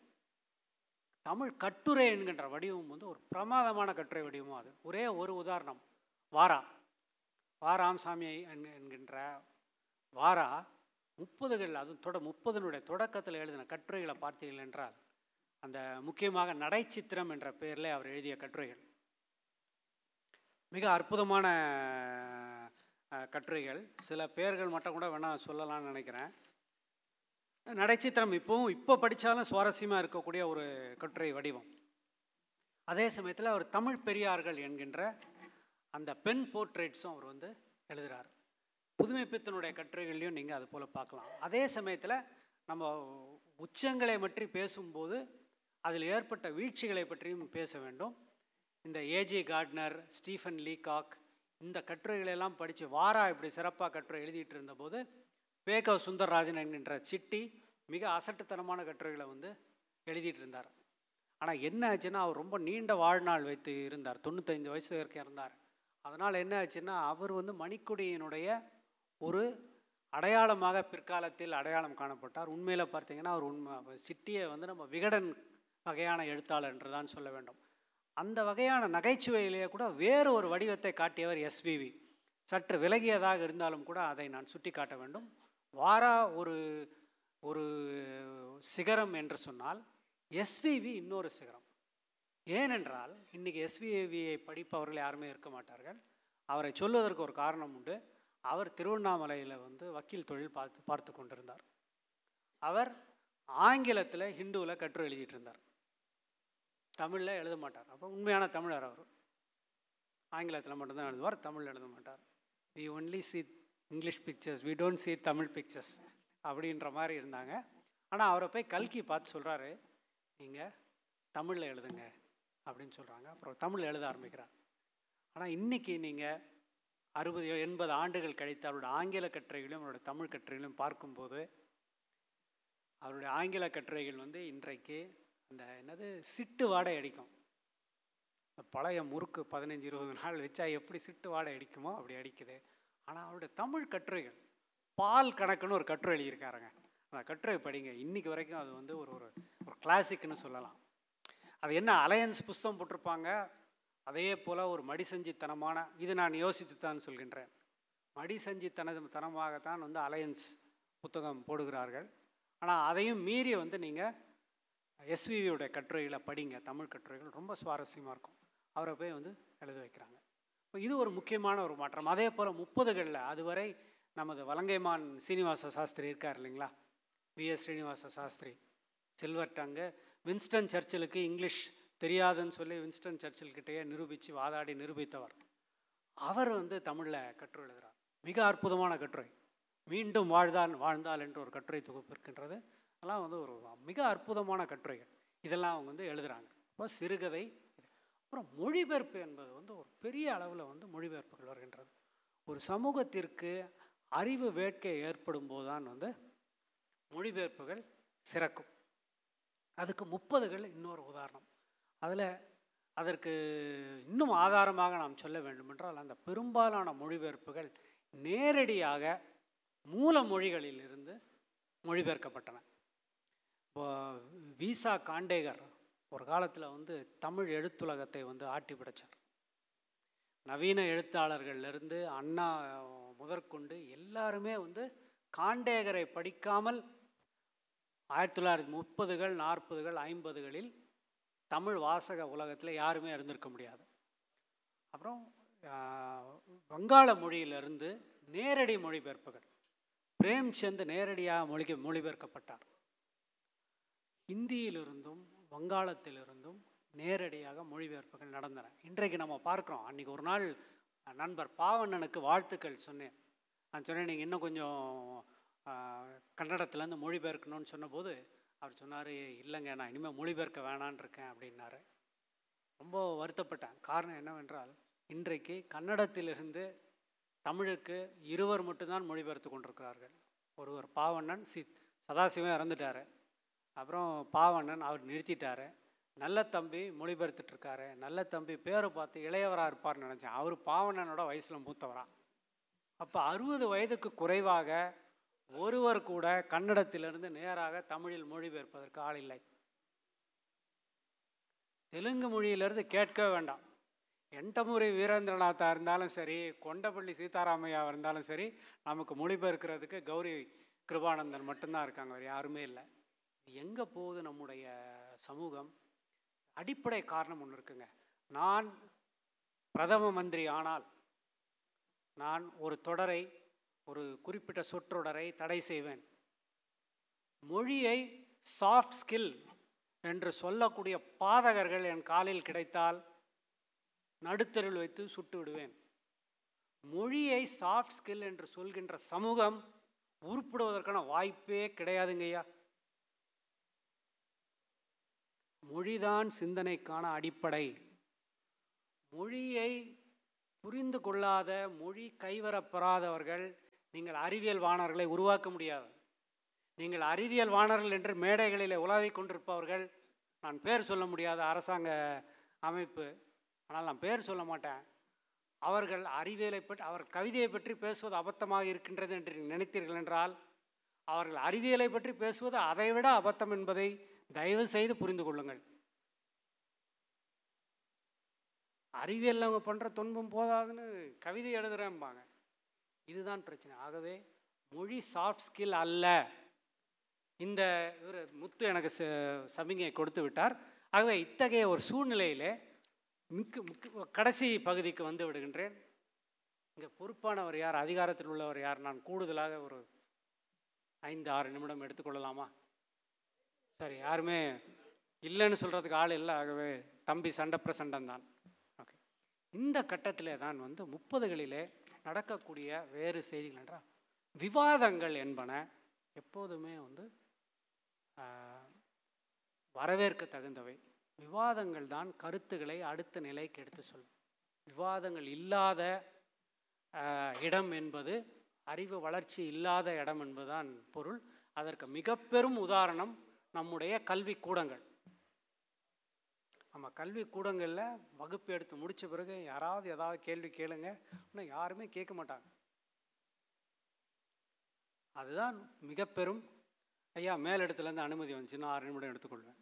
தமிழ் கட்டுரை என்கின்ற வடிவம் வந்து ஒரு பிரமாதமான கட்டுரை வடிவமும் அது. ஒரே ஒரு உதாரணம். வாரா. வாராம்சாமி என்க- என்கின்ற வாரா முப்பதுகளில் அதுவும் தொட முப்பதனுடைய தொடக்கத்தில் எழுதின கட்டுரைகளை பார்த்தீர்கள் என்றால் அந்த முக்கியமாக நடைச்சித்திரம் என்ற பெயரில் அவர் எழுதிய கட்டுரைகள். மிக அற்புதமான கட்டுரைகள். சில பேர்கள் மட்டும் கூட வேணால் சொல்லலாம்னு நினைக்கிறேன். நடைச்சித்திரம் இப்போவும் இப்போ படித்தாலும் சுவாரஸ்யமாக இருக்கக்கூடிய ஒரு கட்டுரை வடிவம். அதே சமயத்தில் அவர் தமிழ் பெரியார்கள் என்கின்ற அந்த பெண் போர்ட்ரேட்ஸும் அவர் வந்து எழுதுகிறார் புதுமைப்பித்தனுடைய கட்டுரைகள்லையும் நீங்கள் அது போல் பார்க்கலாம். அதே சமயத்தில் நம்ம உச்சங்களை பற்றி பேசும்போது அதில் ஏற்பட்ட வீழ்ச்சிகளை பற்றியும் பேச வேண்டும். இந்த ஏஜி கார்ட்னர் ஸ்டீஃபன் லீகாக் இந்த கட்டுரைகளெல்லாம் படித்து வாரா இப்படி சிறப்பாக கட்டுரை எழுதிட்டு இருந்தபோது வேகவ் சுந்தரராஜன் என்கின்ற சிட்டி மிக அசட்டுத்தனமான கட்டுரைகளை வந்து எழுதிட்டு இருந்தார். ஆனால் என்ன ஆச்சுன்னா அவர் ரொம்ப நீண்ட வாழ்நாள் வைத்து இருந்தார். தொண்ணூத்தஞ்சு வயசு வரைக்கும் இருந்தார். அதனால் என்ன ஆச்சுன்னா அவர் வந்து மணிக்குடியினுடைய ஒரு அடையாளமாக பிற்காலத்தில் அடையாளம் காணப்பட்டார். உண்மையில் பார்த்தீங்கன்னா அவர் உண்மை சிட்டியை வந்து நம்ம விகடன் வகையான எழுத்தாளர் என்று தான் சொல்ல வேண்டும். அந்த வகையான நகைச்சுவையிலேயே கூட வேறு ஒரு வடிவத்தை காட்டியவர் எஸ்விவி சற்று விலகியதாக இருந்தாலும் கூட அதை நான் சுட்டி காட்ட வேண்டும். வாரா ஒரு ஒரு சிகரம் என்று சொன்னால் எஸ்விவி இன்னொரு சிகரம். ஏனென்றால் இன்றைக்கி எஸ்விவியை படிப்பவர்கள் யாருமே இருக்க மாட்டார்கள். அவரை சொல்வதற்கு ஒரு காரணம் உண்டு. அவர் திருவண்ணாமலையில் வந்து வக்கீல் தொழில் பார்த்து பார்த்து கொண்டிருந்தார். அவர் ஆங்கிலத்தில் ஹிந்துவில் கற்று எழுதிட்டு இருந்தார். தமிழில் எழுத மாட்டார். அப்போ உண்மையான தமிழர் அவர். ஆங்கிலத்தில் மட்டும்தான் எழுதுவார் தமிழில் எழுத மாட்டார். We only see English pictures we don't see Tamil pictures அப்படின்ற மாதிரி இருந்தாங்க. ஆனால் அவரை போய் கல்கி பார்த்து சொல்கிறாரு நீங்கள் தமிழில் எழுதுங்க அப்படின்னு சொல்கிறாங்க அப்புறம் தமிழ் எழுத ஆரம்பிக்கிறார். ஆனால் இன்றைக்கி நீங்கள் அறுபது எண்பது ஆண்டுகள் கழித்து அவருடைய ஆங்கில கட்டுரைகளையும் அவருடைய தமிழ் கட்டுரைகளையும் பார்க்கும்போது அவருடைய ஆங்கில கட்டுரைகள் வந்து இன்றைக்கு அந்த என்னது சிட்டு வாடை அடிக்கும். இந்த பழைய முறுக்கு பதினஞ்சு இருபது நாள் வச்சா எப்படி சிட்டு வாடை அடிக்குமோ அப்படி அடிக்குது. ஆனால் அவருடைய தமிழ் கட்டுரைகள் பால் கணக்குன்னு ஒரு கட்டுரை எழுதியிருக்காருங்க. அந்த கட்டுரை படிங்க. இன்றைக்கி வரைக்கும் அது வந்து ஒரு ஒரு ஒரு கிளாசிக்னு சொல்லலாம். அது என்ன அலையன்ஸ் புஸ்தகம் போட்டிருப்பாங்க. அதே போல் ஒரு மடிசஞ்சித்தனமான இது நான் யோசித்து தான் சொல்கின்றேன் மடிசஞ்சித்தன தனமாகத்தான் வந்து அலையன்ஸ் புத்தகம் போடுகிறார்கள். ஆனால் அதையும் மீறி வந்து நீங்கள் எஸ்விவியோடைய கட்டுரைகளை படிங்க தமிழ் கட்டுரைகள் ரொம்ப சுவாரஸ்யமாக இருக்கும். அவரை போய் வந்து எழுத வைக்கிறாங்க. இப்போ இது ஒரு முக்கியமான ஒரு மாற்றம். அதே போல் முப்பதுகளில் அதுவரை நமது வலங்கைமான் சீனிவாச சாஸ்திரி இருக்கார் இல்லைங்களா? VS Srinivasa Sastri. Silver tongue Winston சர்ச்சிலுக்கு English தெரியாதுன்னு சொல்லி வின்ஸ்டன் சர்ச்சில்கிட்டயே நிரூபித்து வாதாடி நிரூபித்தவர். அவர் வந்து தமிழில் கட்டுரை எழுதுகிறார் மிக அற்புதமான கட்டுரை. மீண்டும் வாழ்தான் வாழ்ந்தால் என்று ஒரு கட்டுரை தொகுப்பு இருக்கின்றது. அதெல்லாம் வந்து ஒரு மிக அற்புதமான கட்டுரைகள். இதெல்லாம் அவங்க வந்து எழுதுகிறாங்க இப்போ சிறுகதை அப்புறம் மொழிபெயர்ப்பு என்பது வந்து ஒரு பெரிய அளவில் வந்து மொழிபெயர்ப்புகள் வருகின்றது. ஒரு சமூகத்திற்கு அறிவு வேட்கை ஏற்படும் போதுதான் வந்து மொழிபெயர்ப்புகள் சிறக்கும். அதுக்கு முப்பதுகள் இன்னொரு உதாரணம். அதில் அதற்கு இன்னும் ஆதாரமாக நாம் சொல்ல வேண்டுமென்றால் அந்த பெரும்பாலான மொழிபெயர்ப்புகள் நேரடியாக மூல மொழிகளிலிருந்து மொழிபெயர்க்கப்பட்டன. வீசா காண்டேகர் ஒரு காலத்தில் வந்து தமிழ் எழுத்துலகத்தை வந்து ஆட்டி பிடிச்சார். நவீன எழுத்தாளர்கள்லேருந்து அண்ணா முதற்கொண்டு எல்லாருமே வந்து காண்டேகரை படிக்காமல் ஆயிரத்தி தொள்ளாயிரத்தி முப்பதுகள் நாற்பதுகள் ஐம்பதுகளில் தமிழ் வாசக உலகத்தில் யாருமே இருந்திருக்க முடியாது. அப்புறம் வங்காள மொழியிலிருந்து நேரடி மொழிபெயர்ப்புகள். பிரேம்சந்த் நேரடியாக மொழி மொழிபெயர்க்கப்பட்டார். இந்தியிலிருந்தும் வங்காளத்திலிருந்தும் நேரடியாக மொழிபெயர்ப்புகள் நடந்தன. இன்றைக்கு நம்ம பார்க்குறோம். அன்றைக்கி ஒரு நாள் நண்பர் பாவண்ணனுக்கு வாழ்த்துக்கள் சொன்னேன். நான் சொன்னேன் நீங்கள் இன்னும் கொஞ்சம் கன்னடத்துலேருந்து மொழிபெயர்க்கணும்னு சொன்னபோது அவர் சொன்னார் இல்லைங்க நான் இனிமேல் மொழிபெயர்க்க வேணான் இருக்கேன் அப்படின்னாரு. ரொம்ப வருத்தப்பட்டேன். காரணம் என்னவென்றால் இன்றைக்கு கன்னடத்திலிருந்து தமிழுக்கு இருவர் மட்டும்தான் மொழிபெயர்த்து கொண்டிருக்கிறார்கள். ஒருவர் பாவண்ணன் சி சதாசிவம் இறந்துட்டார். அப்புறம் பாவண்ணன் அவர் நிறுத்திட்டார். நல்ல தம்பி மொழிபெயர்த்துட்ருக்காரு. நல்ல தம்பி பேரை பார்த்து இளையவராக இருப்பார்னு நினச்சேன். அவர் பாவண்ணனோட வயசில் மூத்தவரா. அப்போ அறுபது வயதுக்கு குறைவாக ஒருவர் கூட கன்னடத்திலிருந்து நேராக தமிழில் மொழிபெயர்ப்பதற்கு ஆள் இல்லை. தெலுங்கு மொழியிலிருந்து கேட்க வேண்டாம். எண்டமுறை வீரேந்திரநாத்தாக இருந்தாலும் சரி கொண்டப்பள்ளி சீதாராமையா இருந்தாலும் சரி நமக்கு மொழிபெயர்க்கிறதுக்கு கௌரி கிருபானந்தன் மட்டும்தான் இருக்காங்க. வேறு யாருமே இல்லை. எங்கே போகுது நம்முடைய சமூகம்? அடிப்படை காரணம் ஒன்று இருக்குங்க. நான் பிரதம மந்திரி ஆனால் நான் ஒரு தொடரை ஒரு குறிப்பிட்ட சொற்றொடரை தடை செய்வேன். மொழியை சாஃப்ட் ஸ்கில் என்று சொல்லக்கூடிய பாதகர்கள் என் காலில் கிடைத்தால் நடுத்தரில் வைத்து சுட்டு விடுவேன். மொழியை சாஃப்ட் ஸ்கில் என்று சொல்கின்ற சமூகம் உருப்பிடுவதற்கான வாய்ப்பே கிடையாதுங்கய்யா. மொழிதான் சிந்தனைக்கான அடிப்படை. மொழியை புரிந்து கொள்ளாத மொழி கைவரப்பெறாதவர்கள் நீங்கள் அறிவியல் வாணர்களை உருவாக்க முடியாது. நீங்கள் அறிவியல் வாணர்கள் என்று மேடைகளில் உலாவிக் கொண்டிருப்பவர்கள் நான் பேர் சொல்ல முடியாத அரசாங்க அமைப்பு ஆனால் நான் பேர் சொல்ல மாட்டேன். அவர்கள் அறிவியலை பற்றி அவர் கவிதையை பற்றி பேசுவது அபத்தமாக இருக்கின்றது என்று நீங்கள் நினைத்தீர்கள் என்றால் அவர்கள் அறிவியலை பற்றி பேசுவது அதைவிட அபத்தம் என்பதை தயவு செய்து புரிந்து கொள்ளுங்கள். அறிவியல் அவங்க பண்ணுற துன்பம் போதாதுன்னு கவிதை எழுதுகிறேன்பாங்க இதுதான் பிரச்சனை. ஆகவே மொழி சாஃப்ட் ஸ்கில் அல்ல. இந்த இவர் முத்து எனக்கு ச- சமிங்கை கொடுத்து விட்டார். ஆகவே இத்தகைய ஒரு சூழ்நிலையிலே மிக்க முக்க கடைசி பகுதிக்கு வந்து விடுகின்றேன். இங்கே பொறுப்பானவர் யார் அதிகாரத்தில் உள்ளவர் யார் நான் கூடுதலாக ஒரு ஐந்து ஆறு நிமிடம் எடுத்துக்கொள்ளலாமா? சரி யாருமே இல்லைன்னு சொல்கிறதுக்கு ஆள் இல்லை ஆகவே தம்பி சண்டை பிரசண்டம் தான். ஓகே இந்த கட்டத்திலே தான் வந்து முப்பதுகளிலே நடக்கக்கூடிய வேறு செய்திகள் என்றால் விவாதங்கள் என்பன எப்போதுமே வந்து வரவேற்க தகுந்தவை விவாதங்கள் தான் கருத்துக்களை அடுத்த நிலைக்கு எடுத்து சொல்லும். விவாதங்கள் இல்லாத இடம் என்பது அறிவு வளர்ச்சி இல்லாத இடம் என்பதுதான் பொருள். அதற்கு மிக பெரும் உதாரணம் நம்முடைய கல்வி கூடங்கள். நம்ம கல்வி கூடங்களில் வகுப்பு எடுத்து முடித்த பிறகு யாராவது ஏதாவது கேள்வி கேளுங்க இன்னும் யாருமே கேட்க மாட்டாங்க. அதுதான் மிக பெரும் ஐயா மேலிடத்துலேருந்து அனுமதி வந்துச்சு நான் ஆறு நிமிடம் எடுத்துக்கொள்வேன்.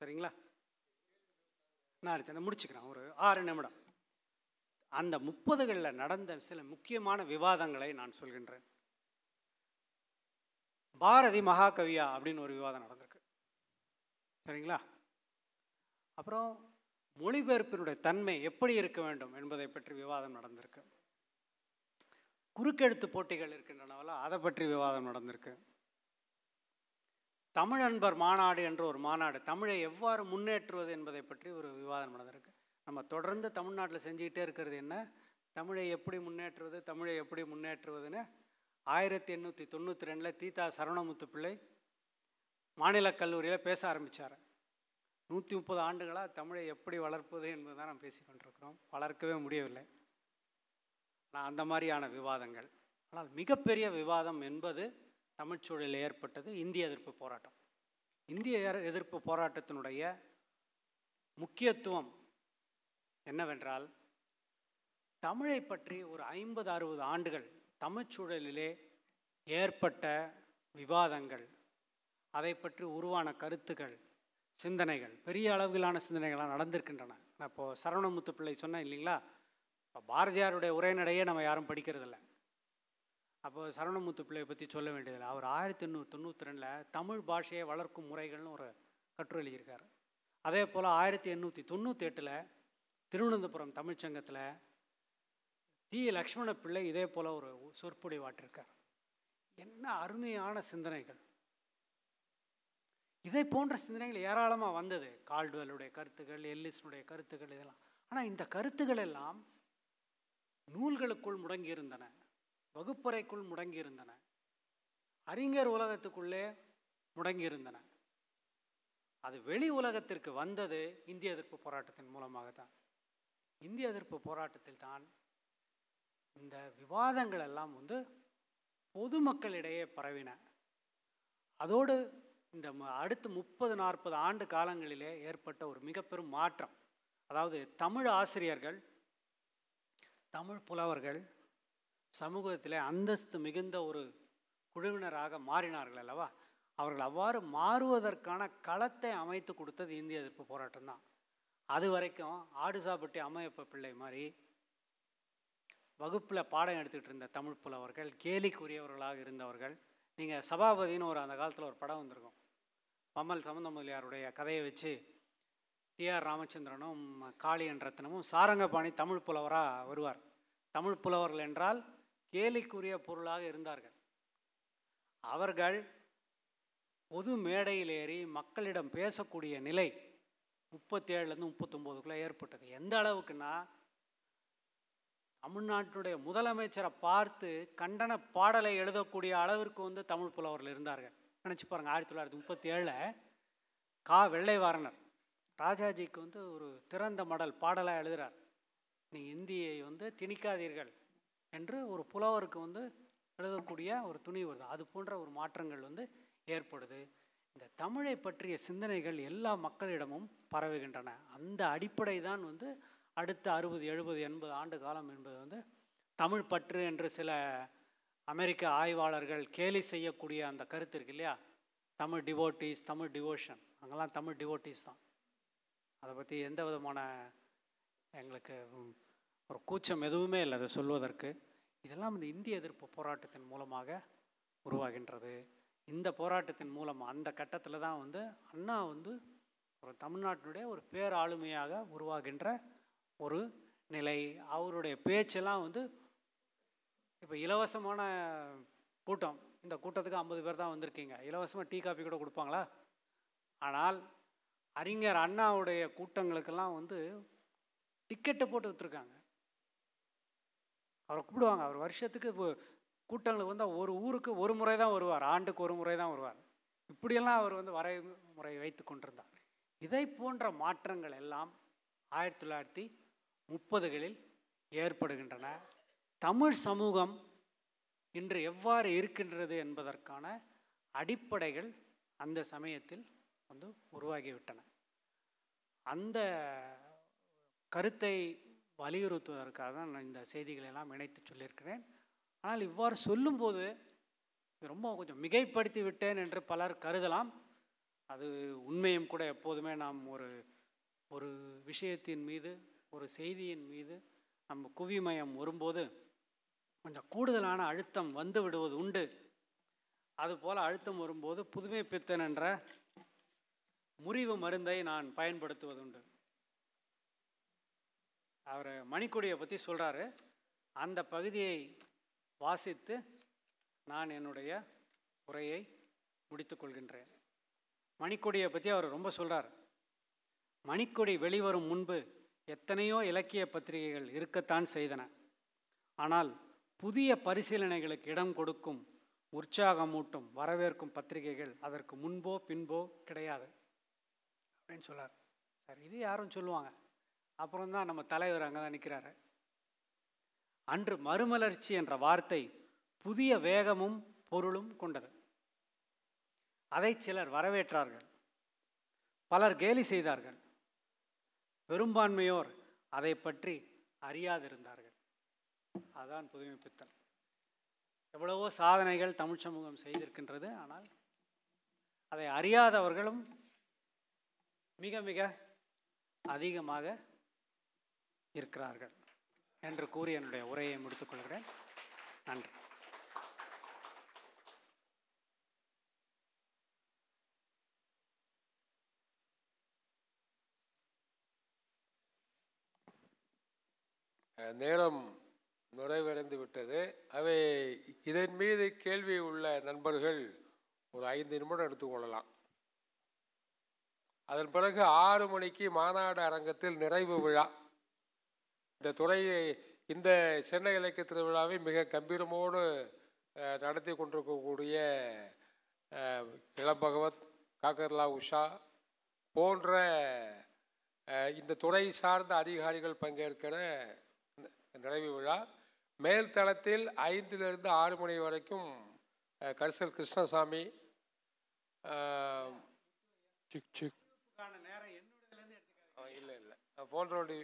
சரிங்களா? நான் அடுத்து நான் முடிச்சுக்கிறேன் ஒரு ஆறு நிமிடம். அந்த முப்பதுகளில் நடந்த சில முக்கியமான விவாதங்களை நான் சொல்கின்றேன். பாரதி மகாகவியா அப்படின்னு ஒரு விவாதம் நடந்திருக்கு. சரிங்களா அப்புறம் மொழிபெயர்ப்பினுடைய தன்மை எப்படி இருக்க வேண்டும் என்பதை பற்றி விவாதம் நடந்திருக்கு. குறுக்கெழுத்து போட்டிகள் இருக்கின்றனவಲ್ಲ அதை பற்றி விவாதம் நடந்திருக்கு. தமிழ் அன்பர் மாநாடு என்ற ஒரு மாநாடு தமிழை எவ்வாறு முன்னேற்றுவது என்பதை பற்றி ஒரு விவாதம் நடந்திருக்கு. நம்ம தொடர்ந்து தமிழ்நாட்டில் செஞ்சுக்கிட்டே இருக்கிறது என்ன? தமிழை எப்படி முன்னேற்றுவது தமிழை எப்படி முன்னேற்றுவதுன்னு ஆயிரத்தி எண்ணூற்றி தொண்ணூற்றி ரெண்டில் தீதா சரவணமுத்து பிள்ளை மாநில கல்லூரியில் பேச ஆரம்பித்தார் நூற்றி முப்பது ஆண்டுகளாக தமிழை எப்படி வளர்ப்பது என்பது தான் நாம் பேசி கொண்டிருக்கிறோம். வளர்க்கவே முடியவில்லை. ஆனால் அந்த மாதிரியான விவாதங்கள் ஆனால் மிகப்பெரிய விவாதம் என்பது தமிழ்ச்சூழலில் ஏற்பட்டது இந்திய எதிர்ப்பு போராட்டம். இந்திய எதிர்ப்பு போராட்டத்தினுடைய முக்கியத்துவம் என்னவென்றால் தமிழை பற்றி ஒரு ஐம்பது அறுபது ஆண்டுகள் தமிழ்ச்சூழலிலே ஏற்பட்ட விவாதங்கள் அதை பற்றி உருவான கருத்துக்கள் சிந்தனைகள் பெரிய அளவிலான சிந்தனைகளாக நடந்திருக்கின்றன. நான் இப்போது சரவணமுத்து பிள்ளை சொன்னேன் இல்லைங்களா? இப்போ பாரதியாருடைய உரைநடையே நம்ம யாரும் படிக்கிறதில்ல. அப்போ சரவணமுத்து பிள்ளையை பற்றி சொல்ல வேண்டியதில்லை. அவர் ஆயிரத்தி எண்ணூறு தொண்ணூற்றி ரெண்டில் தமிழ் பாஷையை வளர்க்கும் முறைகள்னு ஒரு கட்டுரை எழுதியிருக்காரு. அதே போல் ஆயிரத்தி எண்ணூற்றி தொண்ணூற்றி எட்டில் திருவனந்தபுரம் தமிழ்ச்சங்கத்தில் டி. லக்ஷ்மண பிள்ளை இதே போல் ஒரு சொற்பொழிவாட்டிருக்கார் என்ன அருமையான சிந்தனைகள். இதை போன்ற சிந்தனைகள் ஏராளமாக வந்தது. கால்டுவெல்லுடைய கருத்துக்கள் எல்லிஸ்னுடைய கருத்துக்கள் இதெல்லாம். ஆனால் இந்த கருத்துக்கள் எல்லாம் நூல்களுக்குள் முடங்கியிருந்தன. வகுப்பறைக்குள் முடங்கியிருந்தன. அறிஞர் உலகத்துக்குள்ளே முடங்கியிருந்தன. அது வெளி உலகத்திற்கு வந்தது இந்திய எதிர்ப்பு போராட்டத்தின் மூலமாக தான் இந்திய எதிர்ப்பு போராட்டத்தில் தான் இந்த விவாதங்கள் எல்லாம் வந்து பொதுமக்களிடையே பரவின. அதோடு இந்த ம- அடுத்த முப்பது நாற்பது ஆண்டு காலங்களிலே ஏற்பட்ட ஒரு மிகப்பெரும் மாற்றம். அதாவது தமிழ் ஆசிரியர்கள் தமிழ் புலவர்கள் சமூகத்திலே அந்தஸ்து மிகுந்த ஒரு குழுவினராக மாறினார்கள் அல்லவா? அவர்கள் அவ்வாறு மாறுவதற்கான களத்தை அமைத்து கொடுத்தது இந்திய எதிர்ப்பு போராட்டம் தான். அது வரைக்கும் ஆடுசாப்பட்டி அம்மையப்ப பிள்ளை மாதிரி வகுப்பில் பாடம் எடுத்துக்கிட்டு இருந்த தமிழ் புலவர்கள் கேலிக்குரியவர்களாக இருந்தவர்கள் நீங்கள் சபாபதினு ஒரு அந்த காலத்தில் ஒரு படம் வந்திருக்கும். பம்மல் சம்பந்த முதலியாருடைய கதையை வச்சு டிஆர் ராமச்சந்திரனும் காளியன் ரத்னமும் சாரங்கபாணி தமிழ் புலவராக வருவார். தமிழ் புலவர்கள் என்றால் கேலிக்குரிய பொருளாக இருந்தார்கள். அவர்கள் பொது மேடையில் ஏறி மக்களிடம் பேசக்கூடிய நிலை முப்பத்தேழுலேருந்து முப்பத்தொம்போதுக்குள்ளே ஏற்பட்டது. எந்த அளவுக்குன்னா தமிழ்நாட்டுடைய முதலமைச்சரை பார்த்து கண்டன பாடலை எழுதக்கூடிய அளவிற்கு வந்து தமிழ் புலவர்கள் இருந்தார்கள். நினச்சி பாருங்கள் ஆயிரத்தி தொள்ளாயிரத்தி முப்பத்தி ஏழில் கா. வெள்ளைவாரணர் ராஜாஜிக்கு வந்து ஒரு திறந்த மடல் பாடலாக எழுதுகிறார் நீ இந்தியை வந்து திணிக்காதீர்கள் என்று ஒரு புலவருக்கு வந்து எழுதக்கூடிய ஒரு துணி வருது. அது போன்ற ஒரு மாற்றங்கள் வந்து ஏற்படுது. இந்த தமிழை பற்றிய சிந்தனைகள் எல்லா மக்களிடமும் பரவுகின்றன. அந்த அடிப்படை தான் வந்து அடுத்த அறுபது எழுபது எண்பது ஆண்டு காலம் என்பது வந்து தமிழ் பற்று என்று சில அமெரிக்க ஆய்வாளர்கள் கேலி செய்யக்கூடிய அந்த கருத்து இருக்கு இல்லையா? தமிழ் டிவோட்டீஸ் தமிழ் டிவோஷன் அங்கெல்லாம் தமிழ் டிவோட்டீஸ் தான். அதை பற்றி எந்த விதமான எங்களுக்கு ஒரு கூச்சம் எதுவுமே இல்லை அதை சொல்வதற்கு. இதெல்லாம் இந்த இந்திய எதிர்ப்பு போராட்டத்தின் மூலமாக உருவாகின்றது. இந்த போராட்டத்தின் மூலம் அந்த கட்டத்தில் தான் வந்து அண்ணா வந்து ஒரு தமிழ்நாட்டினுடைய ஒரு பேராளுமையாக உருவாகின்ற ஒரு நிலை. அவருடைய பேச்செல்லாம் வந்து இப்போ இலவசமான கூட்டம். இந்த கூட்டத்துக்கு ஐம்பது பேர் தான் வந்திருக்கீங்க. இலவசமாக டீ காபி கூட கொடுப்பாங்களா? ஆனால் அறிஞர் அண்ணாவுடைய கூட்டங்களுக்கெல்லாம் வந்து டிக்கெட்டை போட்டு விற்றுருக்காங்க அவரை கூப்பிடுவாங்க. அவர் வருஷத்துக்கு இப்போ கூட்டங்களுக்கு வந்தால் ஒரு ஊருக்கு ஒரு முறை தான் வருவார். ஆண்டுக்கு ஒரு முறை தான் வருவார். இப்படியெல்லாம் அவர் வந்து வரை முறை வைத்து கொண்டிருந்தார். இதை போன்ற மாற்றங்கள் எல்லாம் ஆயிரத்தி தொள்ளாயிரத்தி முப்பதுகளில் ஏற்படுகின்றன. தமிழ் சமூகம் இன்று எவ்வாறு இருக்கின்றது என்பதற்கான அடிப்படைகள் அந்த சமயத்தில் வந்து உருவாகிவிட்டன. அந்த கருத்தை வலியுறுத்துவதற்காக தான் நான் இந்த செய்திகளை எல்லாம் இணைத்து சொல்லியிருக்கிறேன். ஆனால் இவ்வாறு சொல்லும்போது ரொம்ப கொஞ்சம் மிகைப்படுத்தி விட்டேன் என்று பலர் கருதலாம். அது உண்மையும் கூட எப்போதுமே நாம் ஒரு ஒரு விஷயத்தின் மீது ஒரு செய்தியின் மீது நம்ம குவிமயம் வரும்போது கொஞ்சம் கூடுதலான அழுத்தம் வந்து விடுவது உண்டு. அதுபோல் அழுத்தம் வரும்போது புதுமை பித்தன் என்ற முறிவு மருந்தை நான் பயன்படுத்துவது உண்டு. அவர் மணிக்கொடியை பற்றி சொல்கிறாரு அந்த பகுதியை வாசித்து நான் என்னுடைய உரையை முடித்துக்கொள்கின்றேன் மணிக்கொடியை பற்றி அவர் ரொம்ப சொல்கிறார் மணிக்கொடி வெளிவரும் முன்பு எத்தனையோ இலக்கிய பத்திரிகைகள் இருக்கத்தான் செய்தன. ஆனால் புதிய பரிசீலனைகளுக்கு இடம் கொடுக்கும் உற்சாகமூட்டும் வரவேற்கும் பத்திரிகைகள் அதற்கு முன்போ பின்போ கிடையாது. அப்படின்னு சொல்லார். சார் இது யாரும் சொல்லுவாங்க. அப்புறம் தான் நம்ம தலைவர் அங்கே தான் நிற்கிறாரு அன்று மறுமலர்ச்சி என்ற வார்த்தை புதிய வேகமும் பொருளும் கொண்டது. அதை சிலர் வரவேற்றார்கள். பலர் கேலி செய்தார்கள். பெரும்பான்மையோர் அதை பற்றி அறியாதிருந்தார்கள். அதான் புதுமைப்பித்தல் எவ்வளவோ சாதனைகள் தமிழ் சமூகம் செய்திருக்கின்றது ஆனால் அதை அறியாதவர்களும் மிக மிக அதிகமாக இருக்கிறார்கள் என்று கூறி என்னுடைய உரையை முடித்துக்கொள்கிறேன் நன்றி. நேரம் நிறைவடைந்து விட்டது. அவை இதன் மீது கேள்வி உள்ள நண்பர்கள் ஒரு ஐந்து நிமிடம் எடுத்துக்கொள்ளலாம் அதன் பிறகு ஆறு மணிக்கு மாநாடு அரங்கத்தில் நிறைவு விழா. இந்த துறையை இந்த சென்னை இலக்கிய திருவிழாவை மிக கம்பீரமோடு நடத்தி கொண்டிருக்கக்கூடிய இளம்பகவத் காக்கர்லா உஷா போன்ற இந்த துறை சார்ந்த அதிகாரிகள் பங்கேற்கிற நிறைவு விழா. மேல் தளத்தில் ஐந்திலிருந்து ஆறு மணி வரைக்கும் கரிசல் கிருஷ்ணசாமி இல்லை இல்லை. போன்றவருடைய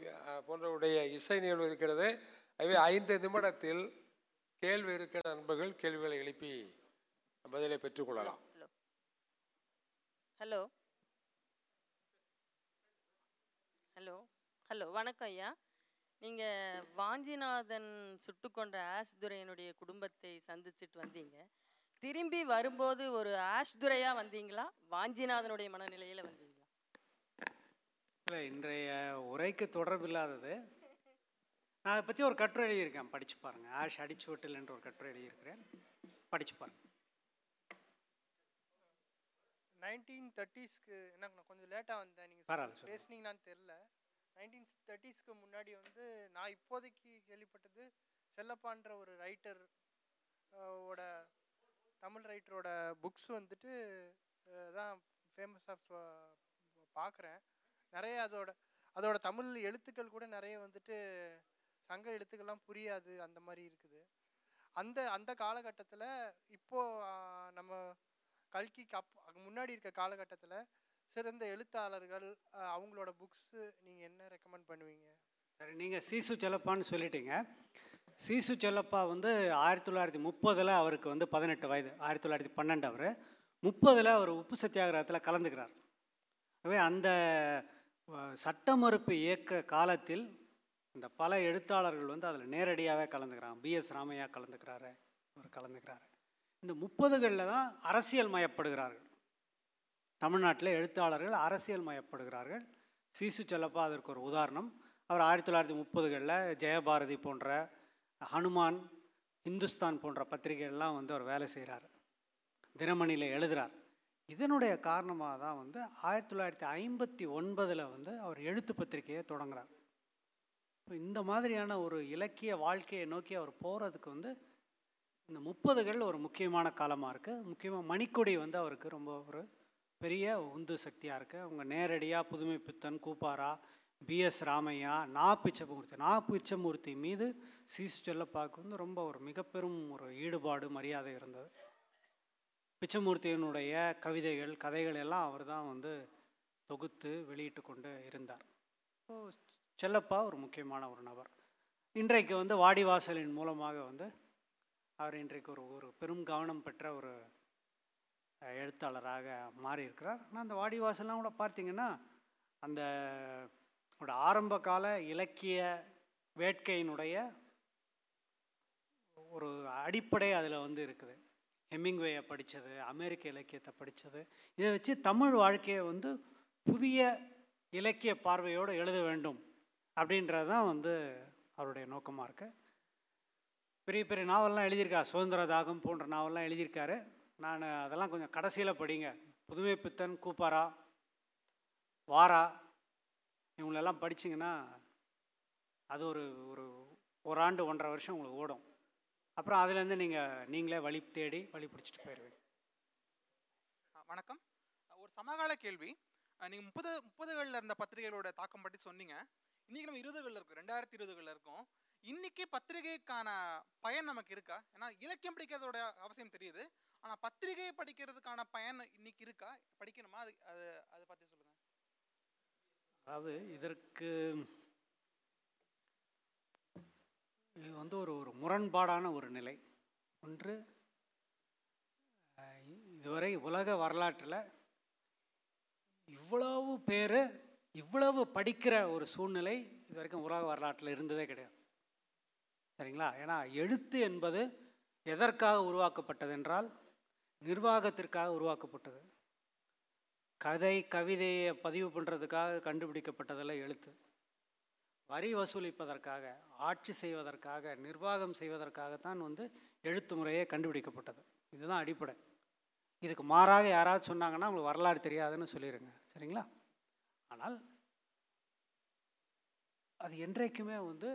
போன்றவருடைய இசை நிகழ்வு இருக்கிறது. எனவே ஐந்து நிமிடத்தில் கேள்வி இருக்கிற நண்பர்கள் கேள்விகளை எழுப்பி பதிலை பெற்றுக்கொள்ளலாம் ஹலோ. ஹலோ. ஹலோ வணக்கம் ஐயா. நீங்கள் வாஞ்சிநாதன் சுட்டு கொன்ற ஆஷ் துரையனுடைய குடும்பத்தை சந்திச்சுட்டு வந்தீங்க. திரும்பி வரும்போது ஒரு ஆஷ் துரையா வந்தீங்களா? வாஞ்சிநாதனுடைய மனநிலையில் வந்தீங்களா? இல்லை இன்றைய உரைக்கு தொடர்பில்லாதது நான் அதை பற்றி ஒரு கட்டுரை எழுதியிருக்கேன். படித்து பாருங்கள் ஆஷ் அடிச்சுவட்டில் என்று ஒரு கட்டுரை எழுதியிருக்கிறேன். படித்து பாருங்கள் நைன்டீன் தேர்ட்டிஸ்க்கு எனக்கு நான் கொஞ்சம் லேட்டாக வந்தேன். நீங்கள். பேசுனீங்களான்னு தெரில நைன்டீன் தேர்ட்டிஸ்க்கு முன்னாடி வந்து நான் இப்போதைக்கு கேள்விப்பட்டது செல்லப்பான்ற ஒரு ரைட்டர் ஓட தமிழ் ரைட்டரோட புக்ஸ் வந்துட்டு தான் ஃபேமஸாக பார்க்குறேன் நிறைய அதோட அதோட தமிழ் எழுத்துக்கள் கூட நிறைய வந்துட்டு சங்க எழுத்துக்கள்லாம் புரியாது அந்த மாதிரி இருக்குது. அந்த அந்த காலகட்டத்தில் இப்போ நம்ம கல்கிக்கு அப் முன்னாடி இருக்க காலகட்டத்தில் சிறந்த எழுத்தாளர்கள் அவங்களோட புக்ஸு நீங்கள் என்ன ரெக்கமெண்ட் பண்ணுவீங்க? சரி நீங்கள் சீசு செல்லப்பான்னு சொல்லிட்டீங்க. சீசு செல்லப்பா வந்து ஆயிரத்தி தொள்ளாயிரத்தி முப்பதில் அவருக்கு வந்து பதினெட்டு வயது ஆயிரத்தி தொள்ளாயிரத்தி பன்னெண்டு அவர். முப்பதில் அவர் உப்பு சத்தியாகிரகத்தில் கலந்துக்கிறார். ஆகவே அந்த சட்டமறுப்பு சட்ட மறுப்பு இயக்க காலத்தில் இந்த பல எழுத்தாளர்கள் வந்து அதில் நேரடியாகவே கலந்துக்கிறாங்க. பிஎஸ் ராமையா கலந்துக்கிறாரு அவர் கலந்துக்கிறாரு. இந்த முப்பதுகளில் தான் அரசியல் மயப்படுகிறார்கள். தமிழ்நாட்டில் எழுத்தாளர்கள் அரசியல் மயப்படுகிறார்கள் சிசு செல்லப்பா அதற்கு ஒரு உதாரணம். அவர் ஆயிரத்தி தொள்ளாயிரத்தி முப்பதுகளில் ஜெயபாரதி போன்ற ஹனுமான் இந்துஸ்தான் போன்ற பத்திரிகைகள்லாம் வந்து அவர் வேலை செய்கிறார் தினமணியில் எழுதுகிறார் இதனுடைய காரணமாக தான் வந்து ஆயிரத்தி தொள்ளாயிரத்தி ஐம்பத்தி ஒன்பதில் வந்து அவர் எழுத்து பத்திரிகையை தொடங்குறார். இப்போ இந்த மாதிரியான ஒரு இலக்கிய வாழ்க்கையை நோக்கி அவர் போகிறதுக்கு வந்து இந்த முப்பதுகள் ஒரு முக்கியமான காலமாக இருக்குது முக்கியமாக மணிக்கொடி வந்து அவருக்கு ரொம்ப ஒரு பெரிய உந்து சக்தியாக இருக்குது அவங்க நேரடியாக புதுமை பித்தன் கூப்பாரா பிஎஸ் ராமையா நா பிச்சமூர்த்தி நா பிச்சமூர்த்தி மீது சீசு செல்லப்பாக்கு வந்து ரொம்ப ஒரு மிகப்பெரும் ஒரு ஈடுபாடு மரியாதை இருந்தது. பிச்சமூர்த்தியினுடைய கவிதைகள் கதைகள் எல்லாம் அவர் தான் வந்து தொகுத்து வெளியிட்டு கொண்டு இருந்தார். ஸோ செல்லப்பா ஒரு முக்கியமான ஒரு நபர். இன்றைக்கு வந்து வாடிவாசலின் மூலமாக வந்து அவர் இன்றைக்கு ஒரு ஒரு பெரும் கவனம் பெற்ற ஒரு எழுத்தாளராக மாறியிருக்கிறார். ஆனால் அந்த வாடிவாசல்லாம் கூட பார்த்திங்கன்னா அந்த ஆரம்ப கால இலக்கிய வேட்கையினுடைய ஒரு அடிப்படை அதில் வந்து இருக்குது. ஹெமிங்வேயை படித்தது அமெரிக்க இலக்கியத்தை படித்தது இதை வச்சு தமிழ் வாழ்க்கையை வந்து புதிய இலக்கிய பார்வையோடு எழுத வேண்டும் அப்படின்றது தான் வந்து அவருடைய நோக்கமாக இருக்குது பெரிய பெரிய நாவல்லாம் எழுதியிருக்கார் சுதந்திர தாகம் போன்ற நாவல்லாம் எழுதியிருக்காரு. நான் அதெல்லாம் கொஞ்சம் கடைசியில் படிங்க. புதுமை பித்தன் கூப்பாரா வாரா இவங்களெல்லாம் படிச்சிங்கன்னா அது ஒரு ஒரு ஒரு ஆண்டு ஒன்றரை வருஷம் உங்களுக்கு ஓடும். அப்புறம் அதுலேருந்து நீங்கள் நீங்களே வழி தேடி வழி பிடிச்சிட்டு போயிடுவீங்க வணக்கம். ஒரு சமகால கேள்வி. நீங்கள் நீங்க முப்பது முப்பதுகளில் இருந்த பத்திரிகைகளோட தாக்கம் பற்றி சொன்னீங்க. இன்னைக்கு நம்ம இருபதுகளில் இருக்கும். ரெண்டாயிரத்தி இருபதுகளில் இருக்கும். இன்னைக்கு பத்திரிகைக்கான பயன் நமக்கு இருக்கா? ஏன்னா இலக்கியம் படிக்கிறதோட அவசியம் தெரியுது. ஆனால் பத்திரிகையை படிக்கிறதுக்கான பயன் இன்னைக்கு இருக்கா? படிக்கணுமா? அது அது அதை பற்றி சொல்லுங்க. அதாவது இதற்கு இது வந்து ஒரு ஒரு முரண்பாடான ஒரு நிலை. ஒன்று இதுவரை உலக வரலாற்றில் இவ்வளவு பேர் இவ்வளவு படிக்கிற ஒரு சூழ்நிலை இது வரைக்கும் உலக வரலாற்றில் இருந்ததே கிடையாது. சரிங்களா? ஏன்னா எழுத்து என்பது எதற்காக உருவாக்கப்பட்டது என்றால் நிர்வாகத்திற்காக உருவாக்கப்பட்டது. கதை கவிதையை பதிவு பண்ணுறதுக்காக கண்டுபிடிக்கப்பட்டதெல்லாம் எழுத்து. வரி வசூலிப்பதற்காக ஆட்சி செய்வதற்காக நிர்வாகம் செய்வதற்காகத்தான் வந்து எழுத்து முறையே கண்டுபிடிக்கப்பட்டது. இதுதான் அடிப்படை. இதுக்கு மாறாக யாராவது சொன்னாங்கன்னா உங்களுக்கு வரலாறு தெரியாதுன்னு சொல்லிடுங்க சரிங்களா? ஆனால் அது என்றைக்குமே வந்து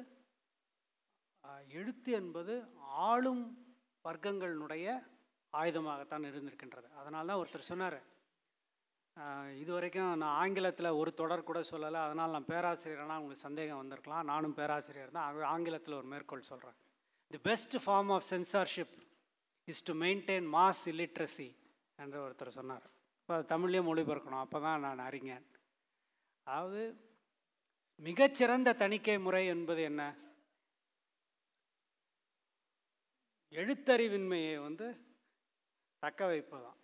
எழுத்து என்பது ஆளும் வர்க்கங்களினுடைய ஆயுதமாகத்தான் இருந்திருக்கின்றது. அதனால தான் ஒருத்தர் சொன்னார் இது வரைக்கும் நான் ஆங்கிலத்தில் ஒரு தொடர் கூட சொல்லலை அதனால் நான் பேராசிரியர்னா உங்களுக்கு சந்தேகம் வந்திருக்கலாம். நானும் பேராசிரியர் தான் ஆகவே ஆங்கிலத்தில் ஒரு மேற்கோள் சொல்கிறேன் the best form of censorship is to maintain mass illiteracy என்று ஒருத்தர் சொன்னார். இப்போ தமிழ்லேயே மொழிபெயர்க்கணும் அப்போ தான் நான் அறிஞன். அதாவது மிகச்சிறந்த தணிக்கை முறை என்பது என்ன? எழுத்தறிவின்மையை வந்து தக்க வைப்பு தான்.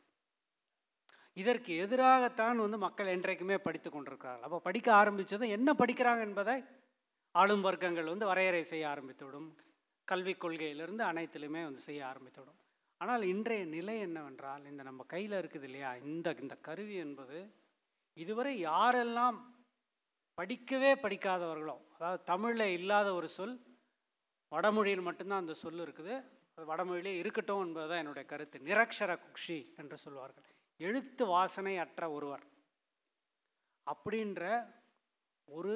இதற்கு எதிராகத்தான் வந்து மக்கள் என்றைக்குமே படித்து கொண்டிருக்கிறார்கள். அப்போ படிக்க ஆரம்பித்ததும் என்ன படிக்கிறாங்க என்பதை ஆளும் வர்க்கங்கள் வந்து வரையறை செய்ய ஆரம்பித்துவிடும். கல்விக் கொள்கையிலிருந்து அனைத்திலுமே வந்து செய்ய ஆரம்பித்துவிடும். ஆனால் இன்றைய நிலை என்னவென்றால் இந்த நம்ம கையில் இருக்குது இல்லையா? இந்த இந்த கருவி என்பது இதுவரை யாரெல்லாம் படிக்கவே படிக்காதவர்களோ அதாவது தமிழில் இல்லாத ஒரு சொல் வடமொழியில் மட்டும்தான் அந்த சொல் இருக்குது. அது வடமொழியிலே இருக்கட்டும் என்பதுதான் என்னுடைய கருத்து. நிரக்ஷர குக்ஷி என்று சொல்வார்கள். எழுத்து வாசனை அற்ற ஒருவர். அப்படின்ற ஒரு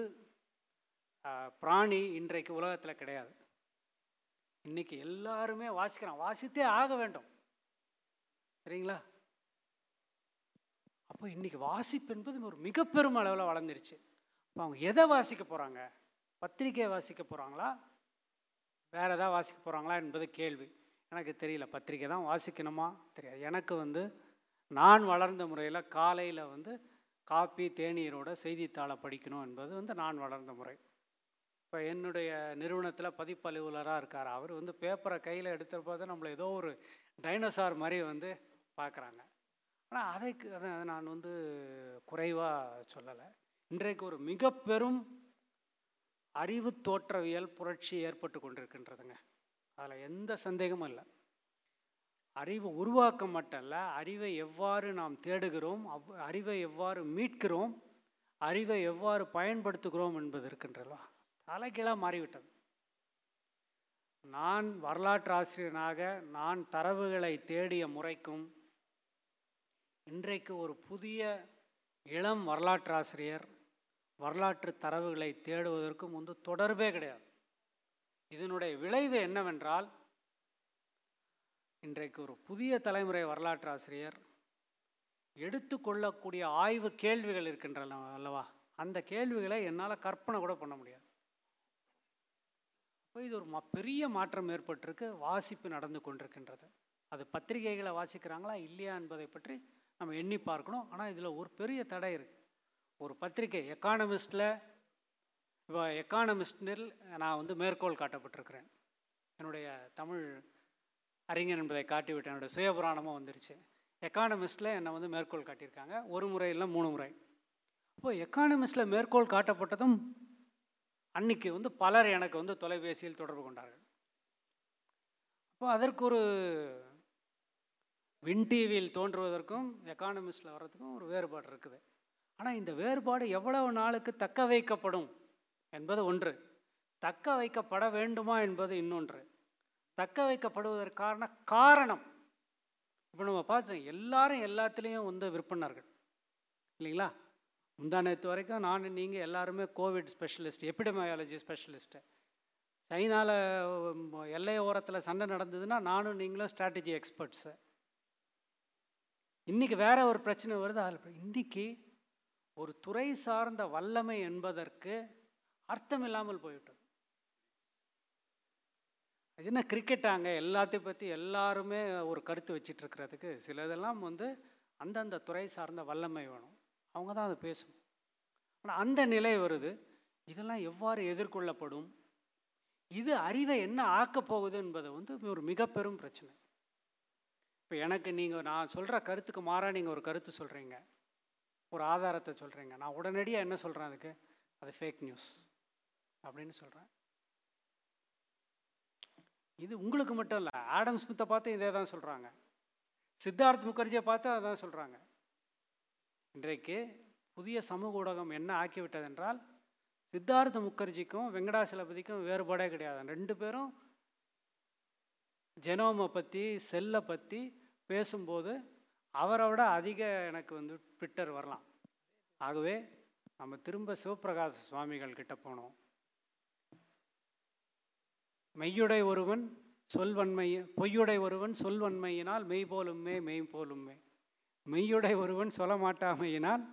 பிராணி இன்றைக்கு உலகத்தில் கிடையாது. இன்றைக்கி எல்லாருமே வாசிக்கிறான். வாசித்தே ஆக வேண்டும். சரிங்களா? அப்போ இன்றைக்கி வாசிப்பு என்பது ஒரு மிக பெரும் அளவில் வளர்ந்துருச்சு. அப்போ அவங்க எதை வாசிக்க போகிறாங்க பத்திரிக்கையை வாசிக்க போகிறாங்களா வேறு எதாவது வாசிக்க போகிறாங்களா என்பது கேள்வி. எனக்கு தெரியல. பத்திரிக்கை தான் வாசிக்கணுமா? தெரியாது. எனக்கு வந்து நான் வளர்ந்த முறையில் காலையில் வந்து காப்பி தேநீரோட செய்தித்தாளை படிக்கணும் என்பது வந்து நான் வளர்ந்த முறை. இப்போ என்னுடைய நிறுவனத்தில் பதிப்பலுவலராக இருக்கார். அவர் வந்து பேப்பரை கையில் எடுத்துகிட்டு நம்மளை ஏதோ ஒரு டைனோசார் மாதிரி வந்து பார்க்குறாங்க ஆனால் அதைக்கு அதை நான் வந்து குறைவாக சொல்லலை. இன்றைக்கு ஒரு மிக பெரும் அறிவு தோற்றவியல் புரட்சி ஏற்பட்டு கொண்டிருக்கின்றதுங்க. அதில் எந்த சந்தேகமும் இல்லை. அறிவு உருவாக்கம் மட்டும் அல்ல அறிவை எவ்வாறு நாம் தேடுகிறோம் அவ் அறிவை எவ்வாறு மீட்கிறோம் அறிவை எவ்வாறு பயன்படுத்துகிறோம் என்பது இருக்கின்றல்லவா தலைகீழாக மாறிவிட்டது. நான் வரலாற்று ஆசிரியனாக நான் தரவுகளை தேடிய முறைக்கும் இன்றைக்கு ஒரு புதிய இளம் வரலாற்று ஆசிரியர் வரலாற்று தரவுகளை தேடுவதற்கும் வந்து தொடர்பே கிடையாது. இதனுடைய விளைவு என்னவென்றால் இன்றைக்கு ஒரு புதிய தலைமுறை வரலாற்று ஆசிரியர் எடுத்துக்கொள்ளக்கூடிய ஆய்வு கேள்விகள் இருக்கின்றன அல்லவா? அந்த கேள்விகளை என்னால் கற்பனை கூட பண்ண முடியாது. இப்போ இது ஒரு மா பெரிய மாற்றம் ஏற்பட்டிருக்கு வாசிப்பு நடந்து கொண்டிருக்கின்றது. அது பத்திரிகைகளை வாசிக்கிறாங்களா இல்லையா என்பதை பற்றி நம்ம எண்ணி பார்க்கணும். ஆனால் இதில் ஒரு பெரிய தடை இருக்குது ஒரு பத்திரிகை எக்கானமிஸ்டில் இப்போ எக்கானமிஸ்டில் நான் வந்து மேற்கோள் காட்டப்பட்டிருக்கிறேன். என்னுடைய தமிழ் அறிஞர் என்பதை காட்டிவிட்டேன் என்னுடைய சுயபுராணமும் வந்துருச்சு. எக்கானமிஸ்டில் என்னை வந்து மேற்கோள் காட்டியிருக்காங்க. ஒரு முறை இல்லை மூணு முறை. இப்போ எக்கானமிஸ்டில் மேற்கோள் காட்டப்பட்டதும் அன்னைக்கு வந்து பலர் எனக்கு வந்து தொலைபேசியில் தொடர்பு கொண்டார்கள். அப்போ அதற்கு ஒரு வின் டிவியில் தோன்றுவதற்கும் எக்கானமிஸ்டில் வர்றதுக்கும் ஒரு வேறுபாடு இருக்குது. ஆனால் இந்த வேறுபாடு எவ்வளவு நாளுக்கு தக்க வைக்கப்படும் என்பது ஒன்று. தக்க வைக்கப்பட வேண்டுமா என்பது இன்னொன்று. தக்க வைக்கப்படுவதற்கான காரணம். இப்போ நம்ம பார்த்தோம் எல்லாரும் எல்லாத்துலேயும் வந்து விற்பனர்கள். இல்லைங்களா? முந்தா நேற்று வரைக்கும் நான் நீங்கள் எல்லாருமே கோவிட் ஸ்பெஷலிஸ்ட் எபிடமியாலஜி ஸ்பெஷலிஸ்ட்டு சைனாவில் எல்லை ஓரத்தில் சண்டை நடந்ததுன்னா நானும் நீங்களும் ஸ்ட்ராட்டஜி எக்ஸ்பர்ட்ஸு இன்றைக்கி வேற ஒரு பிரச்சனை வருது. அதில் இன்றைக்கி ஒரு துறை சார்ந்த வல்லமை என்பதற்கு அர்த்தம் இல்லாமல் போய்விட்டது. அது என்ன கிரிக்கெட்டாங்க எல்லாத்தையும் பற்றி எல்லாருமே ஒரு கருத்து வச்சிட்டு இருக்கிறதுக்கு சிலதெல்லாம் வந்து அந்தந்த துறை சார்ந்த வல்லமை வேணும். அவங்க தான் அதை பேசணும். ஆனால் அந்த நிலை வருது. இதெல்லாம் எவ்வாறு எதிர்கொள்ளப்படும்? இது அறிவை என்ன ஆக்கப் போகுது என்பது வந்து ஒரு மிக பெரும் பிரச்சனை. இப்போ எனக்கு நீங்கள் நான் சொல்கிற கருத்துக்கு மாறாக நீங்கள் ஒரு கருத்து சொல்கிறீங்க ஒரு ஆதாரத்தை சொல்கிறீங்க நான் உடனடியாக என்ன சொல்கிறேன் அதுக்கு? அது ஃபேக் நியூஸ் அப்படின்னு சொல்கிறேன் இது உங்களுக்கு மட்டும் இல்லை ஆடம் ஸ்மித்தை பார்த்து இதே தான் சொல்கிறாங்க சித்தார்த் முகர்ஜியை பார்த்து அதான் சொல்கிறாங்க இன்றைக்கு புதிய சமூக ஊடகம் என்ன ஆக்கிவிட்டது என்றால் சித்தார்த்த முகர்ஜிக்கும் வெங்கடாசலபதிக்கும் வேறுபாடே கிடையாது. ரெண்டு பேரும் ஜெனோமை பற்றி செல்லை பற்றி பேசும்போது அவரை விட அதிக எனக்கு வந்து ட்விட்டர் வரலாம். ஆகவே நம்ம திரும்ப சிவபிரகாச சுவாமிகள் கிட்ட போனோம். மெய்யுடை ஒருவன் சொல்வன்மை பொய்யுடை ஒருவன் சொல்வன்மையினால் மெய் போலுமே மெய் போலுமே மெய்யுடை ஒருவன் சொல்ல மாட்டாமையினால்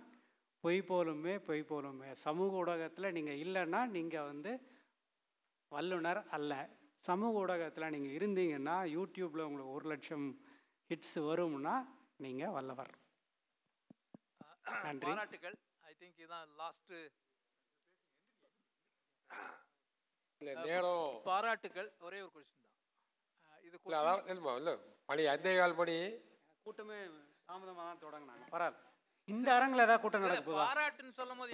பொய் போலுமே பொய் போலுமே சமூக ஊடகத்தில் நீங்கள் இல்லைன்னா நீங்கள் வந்து வல்லுனர் அல்ல. சமூக ஊடகத்தில் நீங்கள் இருந்தீங்கன்னா யூடியூப்பில் உங்களுக்கு ஒரு லட்சம் ஹிட்ஸ் வரும்னா நீங்கள் வல்லவர். நன்றி. பாராட்டுகள். ஐ திங்க் இதான் லாஸ்ட் பாராட்டுகள் ஒரே ஒரு கொஸ்டின் தான். இது இல்லை question- அதான் இல்லைம்மா இல்லை அஞ்சே கால் மணி கூட்டமே தாமதமாக தான் தொடங்கினாங்க. பரவாயில்ல. இந்த அரங்கில் ஏதாவது கூட்டம் இல்ல, நடக்க போதா பாராட்டுன்னு சொல்லும் போது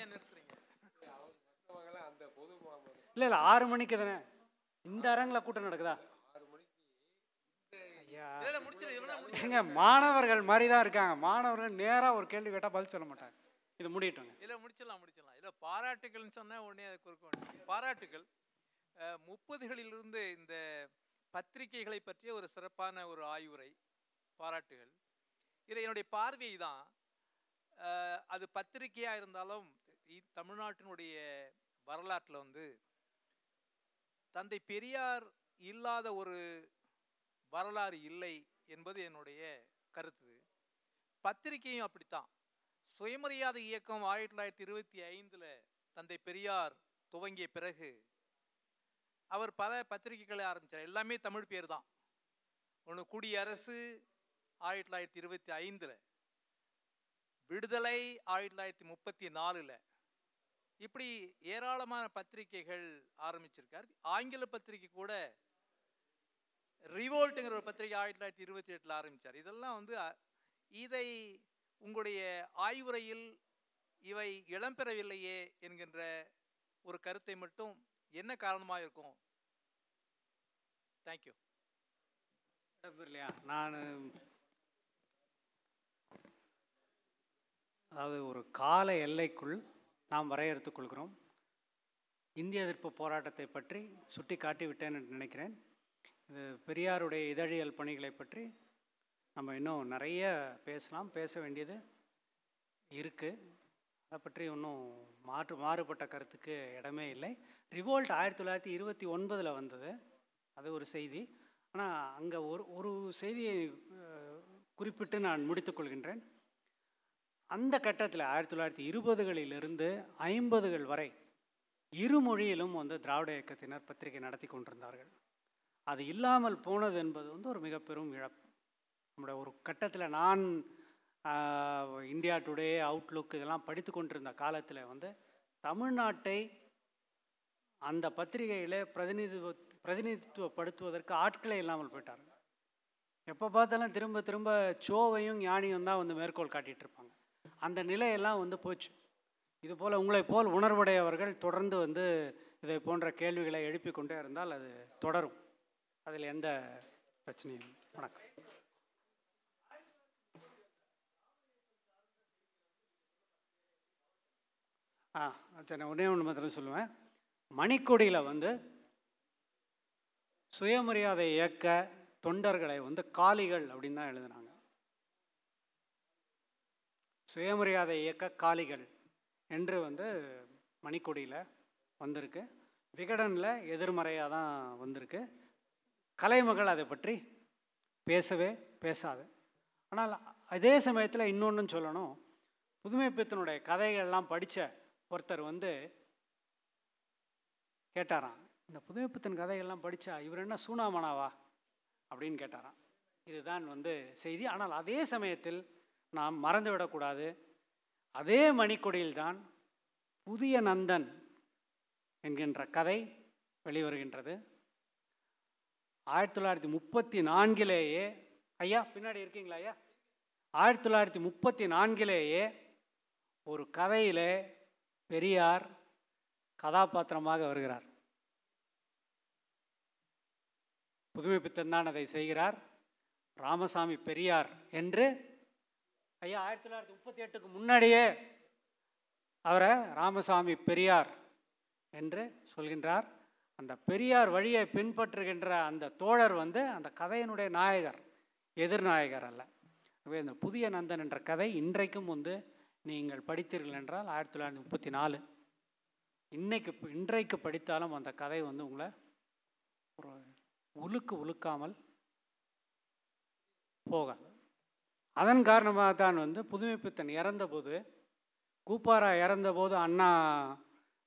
பொது மாமரம் இல்லை இல்லை ஆறு மணிக்கு தானே? இந்த அரங்கில் கூட்டம் நடக்குதா? ஏங்க மாணவர்கள் மாதிரி தான் இருக்காங்க. மாணவர்கள் நேராக ஒரு கேள்வி கேட்டால் பதில் சொல்ல மாட்டாங்க. இது முடியட்டுங்க இல்ல முடிச்சிடலாம் முடிச்சிடலாம். இல்ல பாராட்டுகள்னு சொன்னா உடனே அது குறுக்க பாராட்டுகள் முப்பதுகளிலிருந்து இந்த பத்திரிகைகளை பற்றிய ஒரு சிறப்பான ஒரு ஆய்வுரை பாராட்டுகள். இது என்னுடைய பார்வை தான். அது பத்திரிகையா இருந்தாலும் தமிழ்நாட்டினுடைய வரலாற்றில் வந்து தந்தை பெரியார் இல்லாத ஒரு வரலாறு இல்லை என்பது என்னுடைய கருத்து. பத்திரிகையும் அப்படித்தான். சுயமரியாதை இயக்கம் ஆயிரத்தி தொள்ளாயிரத்தி இருபத்தி ஐந்தில் தந்தை பெரியார் துவங்கிய பிறகு அவர் பல பத்திரிகைகளை ஆரம்பித்தார் எல்லாமே தமிழ் பேர் தான். ஒன்று குடியரசு ஆயிரத்தி தொள்ளாயிரத்தி இருபத்தி ஐந்தில் விடுதலை ஆயிரத்தி தொள்ளாயிரத்தி முப்பத்தி நாலில் இப்படி ஏராளமான பத்திரிகைகள் ஆரம்பிச்சிருக்கார். ஆங்கில பத்திரிகை கூட ரிவோல்ட்டுங்கிற ஒரு பத்திரிகை ஆயிரத்தி தொள்ளாயிரத்தி இருபத்தி எட்டில் ஆரம்பித்தார் இதெல்லாம் வந்து இதை உங்களுடைய ஆய்வுரையில் இவை இடம்பெறவில்லையே என்கின்ற ஒரு கருத்தை மட்டும் என்ன காரணமாக இருக்கும்? தேங்க்யூ இல்லையா நான் அதாவது ஒரு கால எல்லைக்குள் நாம் வரையறுத்துக் கொள்கிறோம். இந்திய எதிர்ப்பு போராட்டத்தை பற்றி சுட்டி காட்டிவிட்டேன் என்று நினைக்கிறேன். இது பெரியாருடைய இதழியல் பணிகளை பற்றி நம்ம இன்னும் நிறைய பேசலாம் பேச வேண்டியது இருக்குது அதை பற்றி ஒன்றும் மாற்று மாறுபட்ட கருத்துக்கு இடமே இல்லை. ரிவோல்ட் ஆயிரத்தி தொள்ளாயிரத்தி இருபத்தி ஒன்பதில் வந்தது. அது ஒரு செய்தி. ஆனால் அங்கே ஒரு ஒரு செய்தியை குறிப்பிட்டு நான் முடித்துக்கொள்கின்றேன் அந்த கட்டத்தில் ஆயிரத்தி தொள்ளாயிரத்தி இருபதுகளிலிருந்து ஐம்பதுகள் வரை இருமொழியிலும் வந்து திராவிட இயக்கத்தினர் பத்திரிகை நடத்தி கொண்டிருந்தார்கள். அது இல்லாமல் போனது என்பது வந்து ஒரு மிக பெரும் இழப்பு. நம்முடைய ஒரு கட்டத்தில் நான் இந்தியா டுடே அவுட்லுக் இதெல்லாம் படித்து கொண்டிருந்த காலத்தில் வந்து தமிழ்நாட்டை அந்த பத்திரிகையில் பிரதிநிதித்துவ பிரதிநிதித்துவப்படுத்துவதற்கு ஆட்களே இல்லாமல் போயிட்டாங்க எப்போ பார்த்தாலும் திரும்ப திரும்ப சோவையும் ஞானியும் தான் வந்து மேற்கோள் காட்டிகிட்டு இருப்பாங்க. அந்த நிலையெல்லாம் வந்து போச்சு. இது போல் உங்களைப் போல் உணர்வுடையவர்கள் தொடர்ந்து வந்து இதை போன்ற கேள்விகளை எழுப்பிக் கொண்டே இருந்தால் அது தொடரும். அதில் எந்த பிரச்சனையும் வணக்கம் ஆ சரி நான் ஒன்றே ஒன்று மாத்திரம் சொல்லுவேன். மணிக்கொடியில் வந்து சுயமரியாதை இயக்க தொண்டர்களை வந்து காளிகள் அப்படின்னு தான் எழுதுனாங்க. சுயமரியாதை இயக்க காளிகள் என்று வந்து மணிக்கொடியில் வந்திருக்கு. விகடனில் எதிர்மறையாக தான் வந்திருக்கு. கலைமகள் அதை பற்றி பேசவே பேசாது. ஆனால் அதே சமயத்தில் இன்னொன்றும் சொல்லணும். புதுமை பித்தனுடைய கதைகள்லாம் படித்த ஒருத்தர் வந்து கேட்டாராம் இந்த புதுமை பித்தன் கதைகள்லாம் படித்தா இவர் என்ன சூனாமனாவா? அப்படின்னு கேட்டாராம். இதுதான் வந்து செய்தி. ஆனால் அதே சமயத்தில் நாம் மறந்துவிடக்கூடாது அதே மணிக்கொடியில்தான் புதிய நந்தன் என்கின்ற கதை வெளிவருகின்றது. ஆயிரத்தி தொள்ளாயிரத்தி முப்பத்தி நான்கிலேயே ஐயா பின்னாடி இருக்கீங்களா ஐயா? ஆயிரத்தி தொள்ளாயிரத்தி முப்பத்தி நான்கிலேயே ஒரு கதையிலே பெரியார் கதாபாத்திரமாக வருகிறார். புதுமை தான் அதை செய்கிறார். ராமசாமி பெரியார் என்று ஐயா ஆயிரத்தி தொள்ளாயிரத்தி முப்பத்தி எட்டுக்கு முன்னாடியே அவரை ராமசாமி பெரியார் என்று சொல்கின்றார். அந்த பெரியார் வழியை பின்பற்றுகின்ற அந்த தோழர் வந்து அந்த கதையினுடைய நாயகர் எதிர்நாயகர் அல்ல. ஆகவே இந்த புதிய நந்தன் என்ற கதை இன்றைக்கும் வந்து நீங்கள் படித்தீர்கள் என்றால் ஆயிரத்தி தொள்ளாயிரத்தி முப்பத்தி நாலு. இன்னைக்கு இன்றைக்கு படித்தாலும் அந்த கதை வந்து உங்களை ஒரு உலுக்கு உலுக்காமல் போகாது. அதன் காரணமாக தான் வந்து புதுமைப்பித்தன் இறந்தபோது கூப்பாரா இறந்தபோது அண்ணா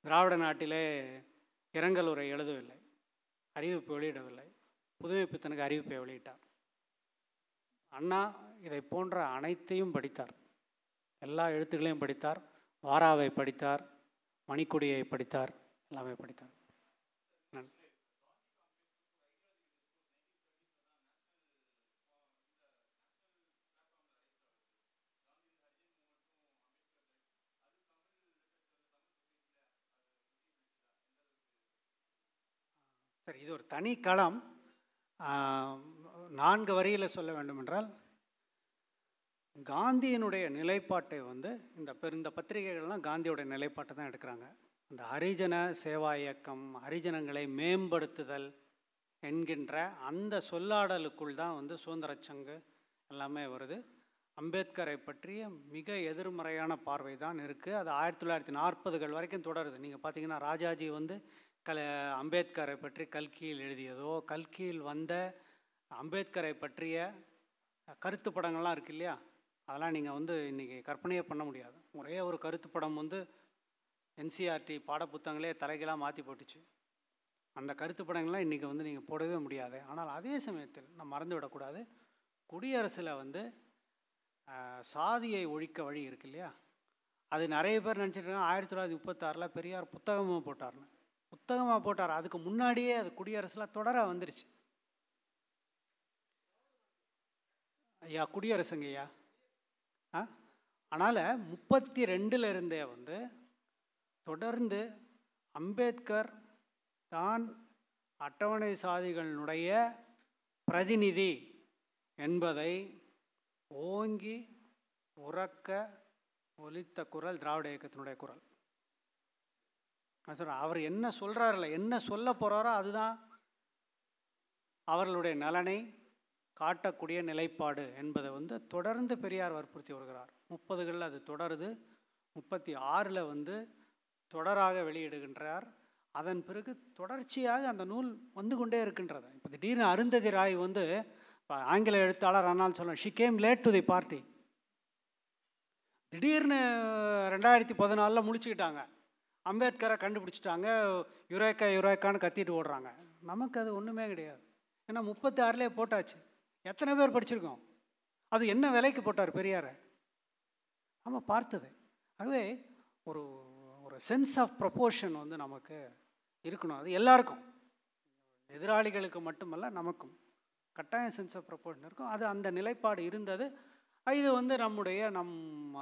திராவிட நாட்டிலே இரங்கல் உரை எழுதவில்லை. அறிவிப்பு வெளியிடவில்லை. புதுமைப்பித்தனுக்கு அறிவிப்பை வெளியிட்டார். அண்ணா இதை போன்ற அனைத்தையும் படித்தார். எல்லா எழுத்துக்களையும் படித்தார். வாராவை படித்தார். மணிக்கொடியை படித்தார். எல்லாமே படித்தார் நன்றி சரி இது ஒரு தனி களம் நான்கு வரியில் சொல்ல வேண்டுமென்றால் காந்தியினுடைய நிலைப்பாட்டை வந்து இந்த இந்த பத்திரிகைகள்லாம் காந்தியோட நிலைப்பாட்டை தான் எடுக்கிறாங்க. இந்த ஹரிஜன சேவா இயக்கம் ஹரிஜனங்களை மேம்படுத்துதல் என்கின்ற அந்த சொல்லாடலுக்குள் தான் வந்து சுதந்திரச் சங்கு எல்லாமே வருது. அம்பேத்கரை பற்றிய மிக எதிர்மறையான பார்வை தான் இருக்குது அது ஆயிரத்தி தொள்ளாயிரத்தி நாற்பதுகள் வரைக்கும் தொடருது. நீங்கள் பார்த்தீங்கன்னா ராஜாஜி வந்து கல அம்பேத்கரை பற்றி கல்கியில் எழுதியதோ கல்கியில் வந்த அம்பேத்கரை பற்றிய கருத்து படங்கள்லாம் இருக்கு இல்லையா? அதெல்லாம் நீங்கள் வந்து இன்றைக்கி கற்பனையே பண்ண முடியாது. ஒரே ஒரு கருத்து படம் வந்து என்சிஆர்டி பாடப்புத்தகங்களே தலைகளாக மாற்றி போட்டுச்சு. அந்த கருத்து படங்கள்லாம் இன்றைக்கி வந்து நீங்கள் போடவே முடியாது. ஆனால் அதே சமயத்தில் நம்ம மறந்து விடக்கூடாது குடியரசில் வந்து சாதியை ஒழிக்க வழி இருக்கு இல்லையா? அது நிறைய பேர் நினச்சிட்டு இருக்காங்க. ஆயிரத்தி தொள்ளாயிரத்தி முப்பத்தாறில் பெரியார் புத்தகமாக போட்டார்னு புத்தகமாக போட்டார்? அதுக்கு முன்னாடியே அது குடியரசில் தொடர வந்துருச்சு. ஐயா குடியரசுங்க ஐயா ஆ? அதனால் முப்பத்தி ரெண்டில் இருந்தே வந்து தொடர்ந்து அம்பேத்கர் தான் அட்டவணை சாதிகளினுடைய பிரதிநிதி என்பதை ஓங்கி உறக்க ஒலித்த குரல் திராவிட இயக்கத்தினுடைய குரல். நான் சொல்கிறேன் அவர் என்ன சொல்கிறாருல என்ன சொல்ல போகிறாரோ அதுதான். அவர்களுடைய நலனை காட்டக்கூடிய நிலைப்பாடு என்பதை வந்து தொடர்ந்து பெரியார் வற்புறுத்தி வருகிறார். முப்பதுகளில் அது தொடருது. முப்பத்தி ஆறில் வந்து தொடராக வெளியிடுகின்றார். அதன் பிறகு தொடர்ச்சியாக அந்த நூல் வந்து கொண்டே இருக்கின்றது. இப்போ திடீர்னு அருந்ததி ராய் வந்து ஆங்கில எழுத்தாளர் ஆனால் சொல்ல she came late to the party திடீர்னு ரெண்டாயிரத்தி பதினாலில் முடிச்சுக்கிட்டாங்க. அம்பேத்கரை கண்டுபிடிச்சிட்டாங்க யுரேக்கா யுரேக்கான்னு கத்திட்டு ஓடுறாங்க. நமக்கு அது ஒன்றுமே கிடையாது. ஏன்னா முப்பத்தி ஆறுலேயே போட்டாச்சு. எத்தனை பேர் படிச்சிருக்கோம்? அது என்ன விலைக்கு போட்டார் பெரியாரை? நம்ம பார்த்தது. ஆகவே ஒரு ஒரு சென்ஸ் ஆஃப் ப்ரொப்போர்ஷன் வந்து நமக்கு இருக்கணும். அது எல்லாருக்கும். எதிராளிகளுக்கு மட்டுமல்ல நமக்கும். கட்டாயம் சென்ஸ் ஆஃப் ப்ரொப்போர்ஷன் இருக்கும். அது அந்த நிலைப்பாடு இருந்தது. இது வந்து நம்முடைய நம்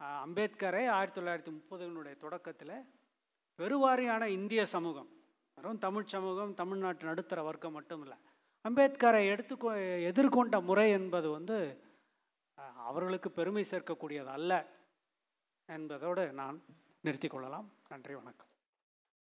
அம்பேத்கரை ஆயிரத்தி தொள்ளாயிரத்தி முப்பதுகளுடைய தொடக்கத்தில் பெருவாரியான இந்திய சமூகம் வெறும் தமிழ் சமூகம் தமிழ்நாட்டு நடுத்தர வர்க்கம் மட்டும் இல்லை அம்பேத்கரை எடுத்துக்கொ எதிர்கொண்ட முறை என்பது வந்து அவர்களுக்கு பெருமை சேர்க்கக்கூடியது அல்ல என்பதோடு நான் நிறுத்திக் கொள்ளலாம். நன்றி வணக்கம்.